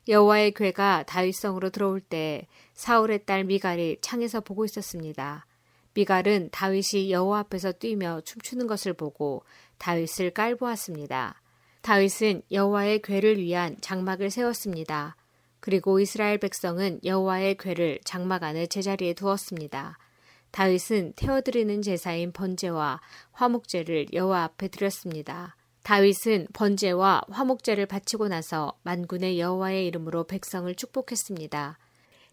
여호와의 궤가 다윗성으로 들어올 때 사울의 딸 미갈이 창에서 보고 있었습니다. 미갈은 다윗이 여호와 앞에서 뛰며 춤추는 것을 보고 다윗을 깔보았습니다. 다윗은 여호와의 궤를 위한 장막을 세웠습니다. 그리고 이스라엘 백성은 여호와의 궤를 장막 안에 제자리에 두었습니다. 다윗은 태워드리는 제사인 번제와 화목제를 여호와 앞에 드렸습니다. 다윗은 번제와 화목제를 바치고 나서 만군의 여호와의 이름으로 백성을 축복했습니다.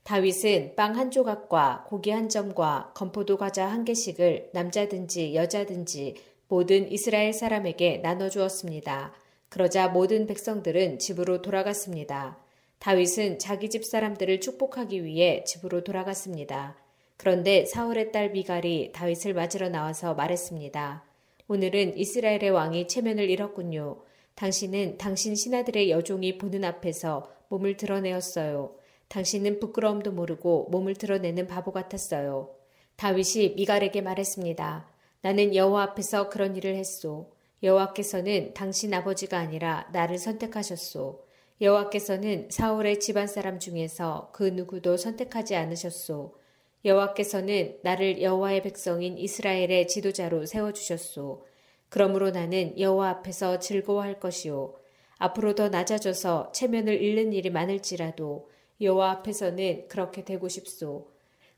다윗은 빵 한 조각과 고기 한 점과 건포도 과자 한 개씩을 남자든지 여자든지 모든 이스라엘 사람에게 나눠 주었습니다. 그러자 모든 백성들은 집으로 돌아갔습니다. 다윗은 자기 집 사람들을 축복하기 위해 집으로 돌아갔습니다. 그런데 사울의 딸 미갈이 다윗을 맞으러 나와서 말했습니다. 오늘은 이스라엘의 왕이 체면을 잃었군요. 당신은 당신 신하들의 여종이 보는 앞에서 몸을 드러내었어요. 당신은 부끄러움도 모르고 몸을 드러내는 바보 같았어요. 다윗이 미갈에게 말했습니다. 나는 여호와 앞에서 그런 일을 했소. 여호와께서는 당신 아버지가 아니라 나를 선택하셨소. 여호와께서는 사울의 집안 사람 중에서 그 누구도 선택하지 않으셨소. 여호와께서는 나를 여호와의 백성인 이스라엘의 지도자로 세워 주셨소. 그러므로 나는 여호와 앞에서 즐거워할 것이요 앞으로 더 낮아져서 체면을 잃는 일이 많을지라도 여호와 앞에서는 그렇게 되고 싶소.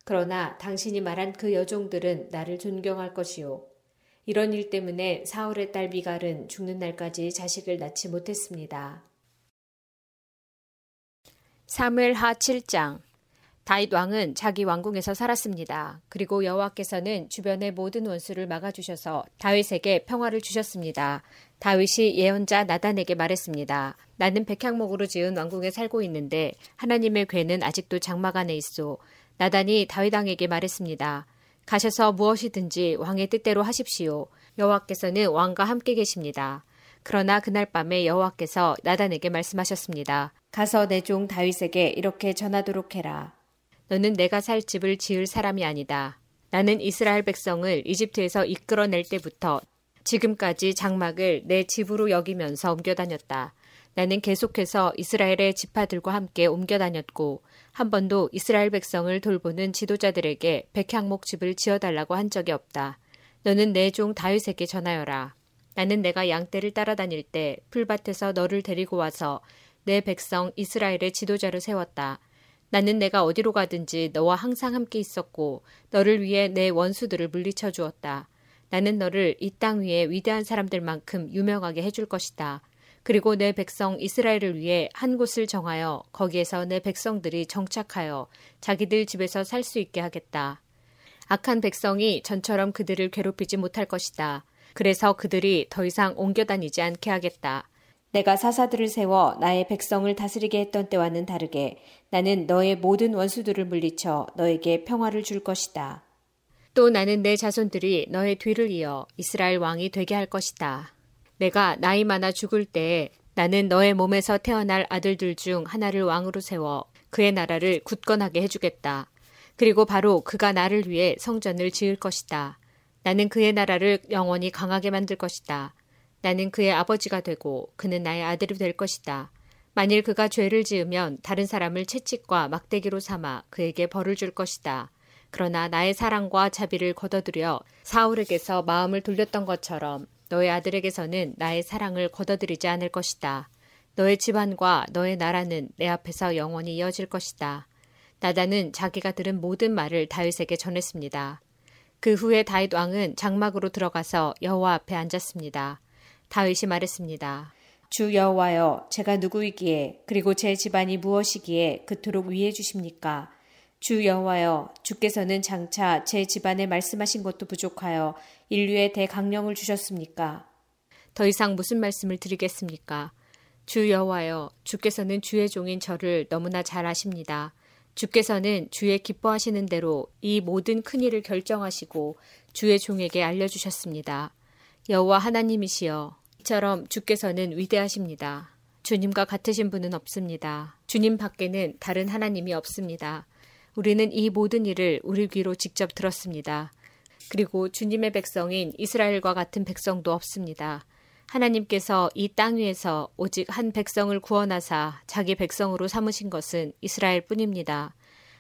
그러나 당신이 말한 그 여종들은 나를 존경할 것이요. 이런 일 때문에 사울의 딸 미갈은 죽는 날까지 자식을 낳지 못했습니다. 사무엘 하 7장 다윗 왕은 자기 왕궁에서 살았습니다. 그리고 여호와께서는 주변의 모든 원수를 막아주셔서 다윗에게 평화를 주셨습니다. 다윗이 예언자 나단에게 말했습니다. 나는 백향목으로 지은 왕궁에 살고 있는데 하나님의 괴는 아직도 장막 안에 있어 나단이 다윗 왕에게 말했습니다. 가셔서 무엇이든지 왕의 뜻대로 하십시오. 여호와께서는 왕과 함께 계십니다. 그러나 그날 밤에 여호와께서 나단에게 말씀하셨습니다. 가서 내 종 다윗에게 이렇게 전하도록 해라. 너는 내가 살 집을 지을 사람이 아니다. 나는 이스라엘 백성을 이집트에서 이끌어낼 때부터 지금까지 장막을 내 집으로 여기면서 옮겨 다녔다. 나는 계속해서 이스라엘의 지파들과 함께 옮겨 다녔고 한 번도 이스라엘 백성을 돌보는 지도자들에게 백향목 집을 지어달라고 한 적이 없다. 너는 내 종 다윗에게 전하여라. 나는 내가 양떼를 따라다닐 때 풀밭에서 너를 데리고 와서 내 백성 이스라엘의 지도자를 세웠다. 나는 내가 어디로 가든지 너와 항상 함께 있었고 너를 위해 내 원수들을 물리쳐 주었다. 나는 너를 이 땅 위에 위대한 사람들만큼 유명하게 해줄 것이다. 그리고 내 백성 이스라엘을 위해 한 곳을 정하여 거기에서 내 백성들이 정착하여 자기들 집에서 살 수 있게 하겠다. 악한 백성이 전처럼 그들을 괴롭히지 못할 것이다. 그래서 그들이 더 이상 옮겨 다니지 않게 하겠다. 내가 사사들을 세워 나의 백성을 다스리게 했던 때와는 다르게 나는 너의 모든 원수들을 물리쳐 너에게 평화를 줄 것이다. 또 나는 내 자손들이 너의 뒤를 이어 이스라엘 왕이 되게 할 것이다. 내가 나이 많아 죽을 때에 나는 너의 몸에서 태어날 아들들 중 하나를 왕으로 세워 그의 나라를 굳건하게 해주겠다. 그리고 바로 그가 나를 위해 성전을 지을 것이다. 나는 그의 나라를 영원히 강하게 만들 것이다. 나는 그의 아버지가 되고 그는 나의 아들이 될 것이다. 만일 그가 죄를 지으면 다른 사람을 채찍과 막대기로 삼아 그에게 벌을 줄 것이다. 그러나 나의 사랑과 자비를 거둬들여 사울에게서 마음을 돌렸던 것처럼 너의 아들에게서는 나의 사랑을 거둬들이지 않을 것이다. 너의 집안과 너의 나라는 내 앞에서 영원히 이어질 것이다. 나단은 자기가 들은 모든 말을 다윗에게 전했습니다. 그 후에 다윗 왕은 장막으로 들어가서 여호와 앞에 앉았습니다. 다윗이 말했습니다. 주 여호와여, 제가 누구이기에 그리고 제 집안이 무엇이기에 그토록 위해 주십니까? 주 여호와여, 주께서는 장차 제 집안에 말씀하신 것도 부족하여 인류에 대강령을 주셨습니까? 더 이상 무슨 말씀을 드리겠습니까? 주 여호와여, 주께서는 주의 종인 저를 너무나 잘 아십니다. 주께서는 주의 기뻐하시는 대로 이 모든 큰 일을 결정하시고 주의 종에게 알려 주셨습니다. 여호와 하나님이시여, 이처럼 주께서는 위대하십니다. 주님과 같으신 분은 없습니다. 주님 밖에는 다른 하나님이 없습니다. 우리는 이 모든 일을 우리 귀로 직접 들었습니다. 그리고 주님의 백성인 이스라엘과 같은 백성도 없습니다. 하나님께서 이 땅 위에서 오직 한 백성을 구원하사 자기 백성으로 삼으신 것은 이스라엘 뿐입니다.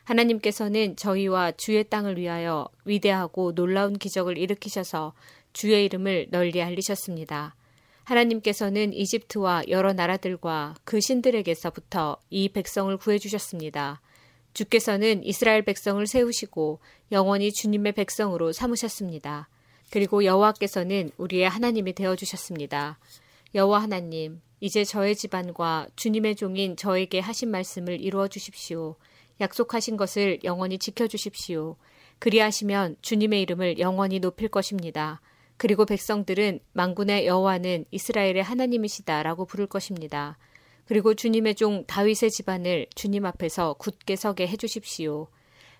하나님께서는 저희와 주의 땅을 위하여 위대하고 놀라운 기적을 일으키셔서 주의 이름을 널리 알리셨습니다. 하나님께서는 이집트와 여러 나라들과 그 신들에게서부터 이 백성을 구해주셨습니다. 주께서는 이스라엘 백성을 세우시고 영원히 주님의 백성으로 삼으셨습니다. 그리고 여호와께서는 우리의 하나님이 되어 주셨습니다. 여호와 하나님, 이제 저의 집안과 주님의 종인 저에게 하신 말씀을 이루어 주십시오. 약속하신 것을 영원히 지켜 주십시오. 그리하시면 주님의 이름을 영원히 높일 것입니다. 그리고 백성들은 망군의 여호와는 이스라엘의 하나님이시다라고 부를 것입니다. 그리고 주님의 종 다윗의 집안을 주님 앞에서 굳게 서게 해 주십시오.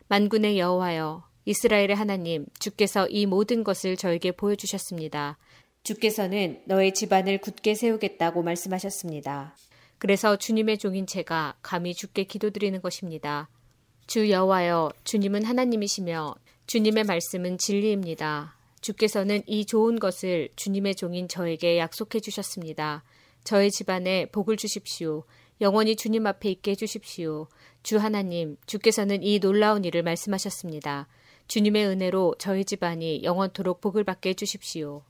만군의 여호와여 이스라엘의 하나님 주께서 이 모든 것을 저에게 보여 주셨습니다. 주께서는 너의 집안을 굳게 세우겠다고 말씀하셨습니다. 그래서 주님의 종인 제가 감히 주께 기도드리는 것입니다. 주 여호와여 주님은 하나님이시며 주님의 말씀은 진리입니다. 주께서는 이 좋은 것을 주님의 종인 저에게 약속해 주셨습니다. 저의 집안에 복을 주십시오. 영원히 주님 앞에 있게 해주십시오. 주 하나님, 주께서는 이 놀라운 일을 말씀하셨습니다. 주님의 은혜로 저희 집안이 영원토록 복을 받게 해주십시오.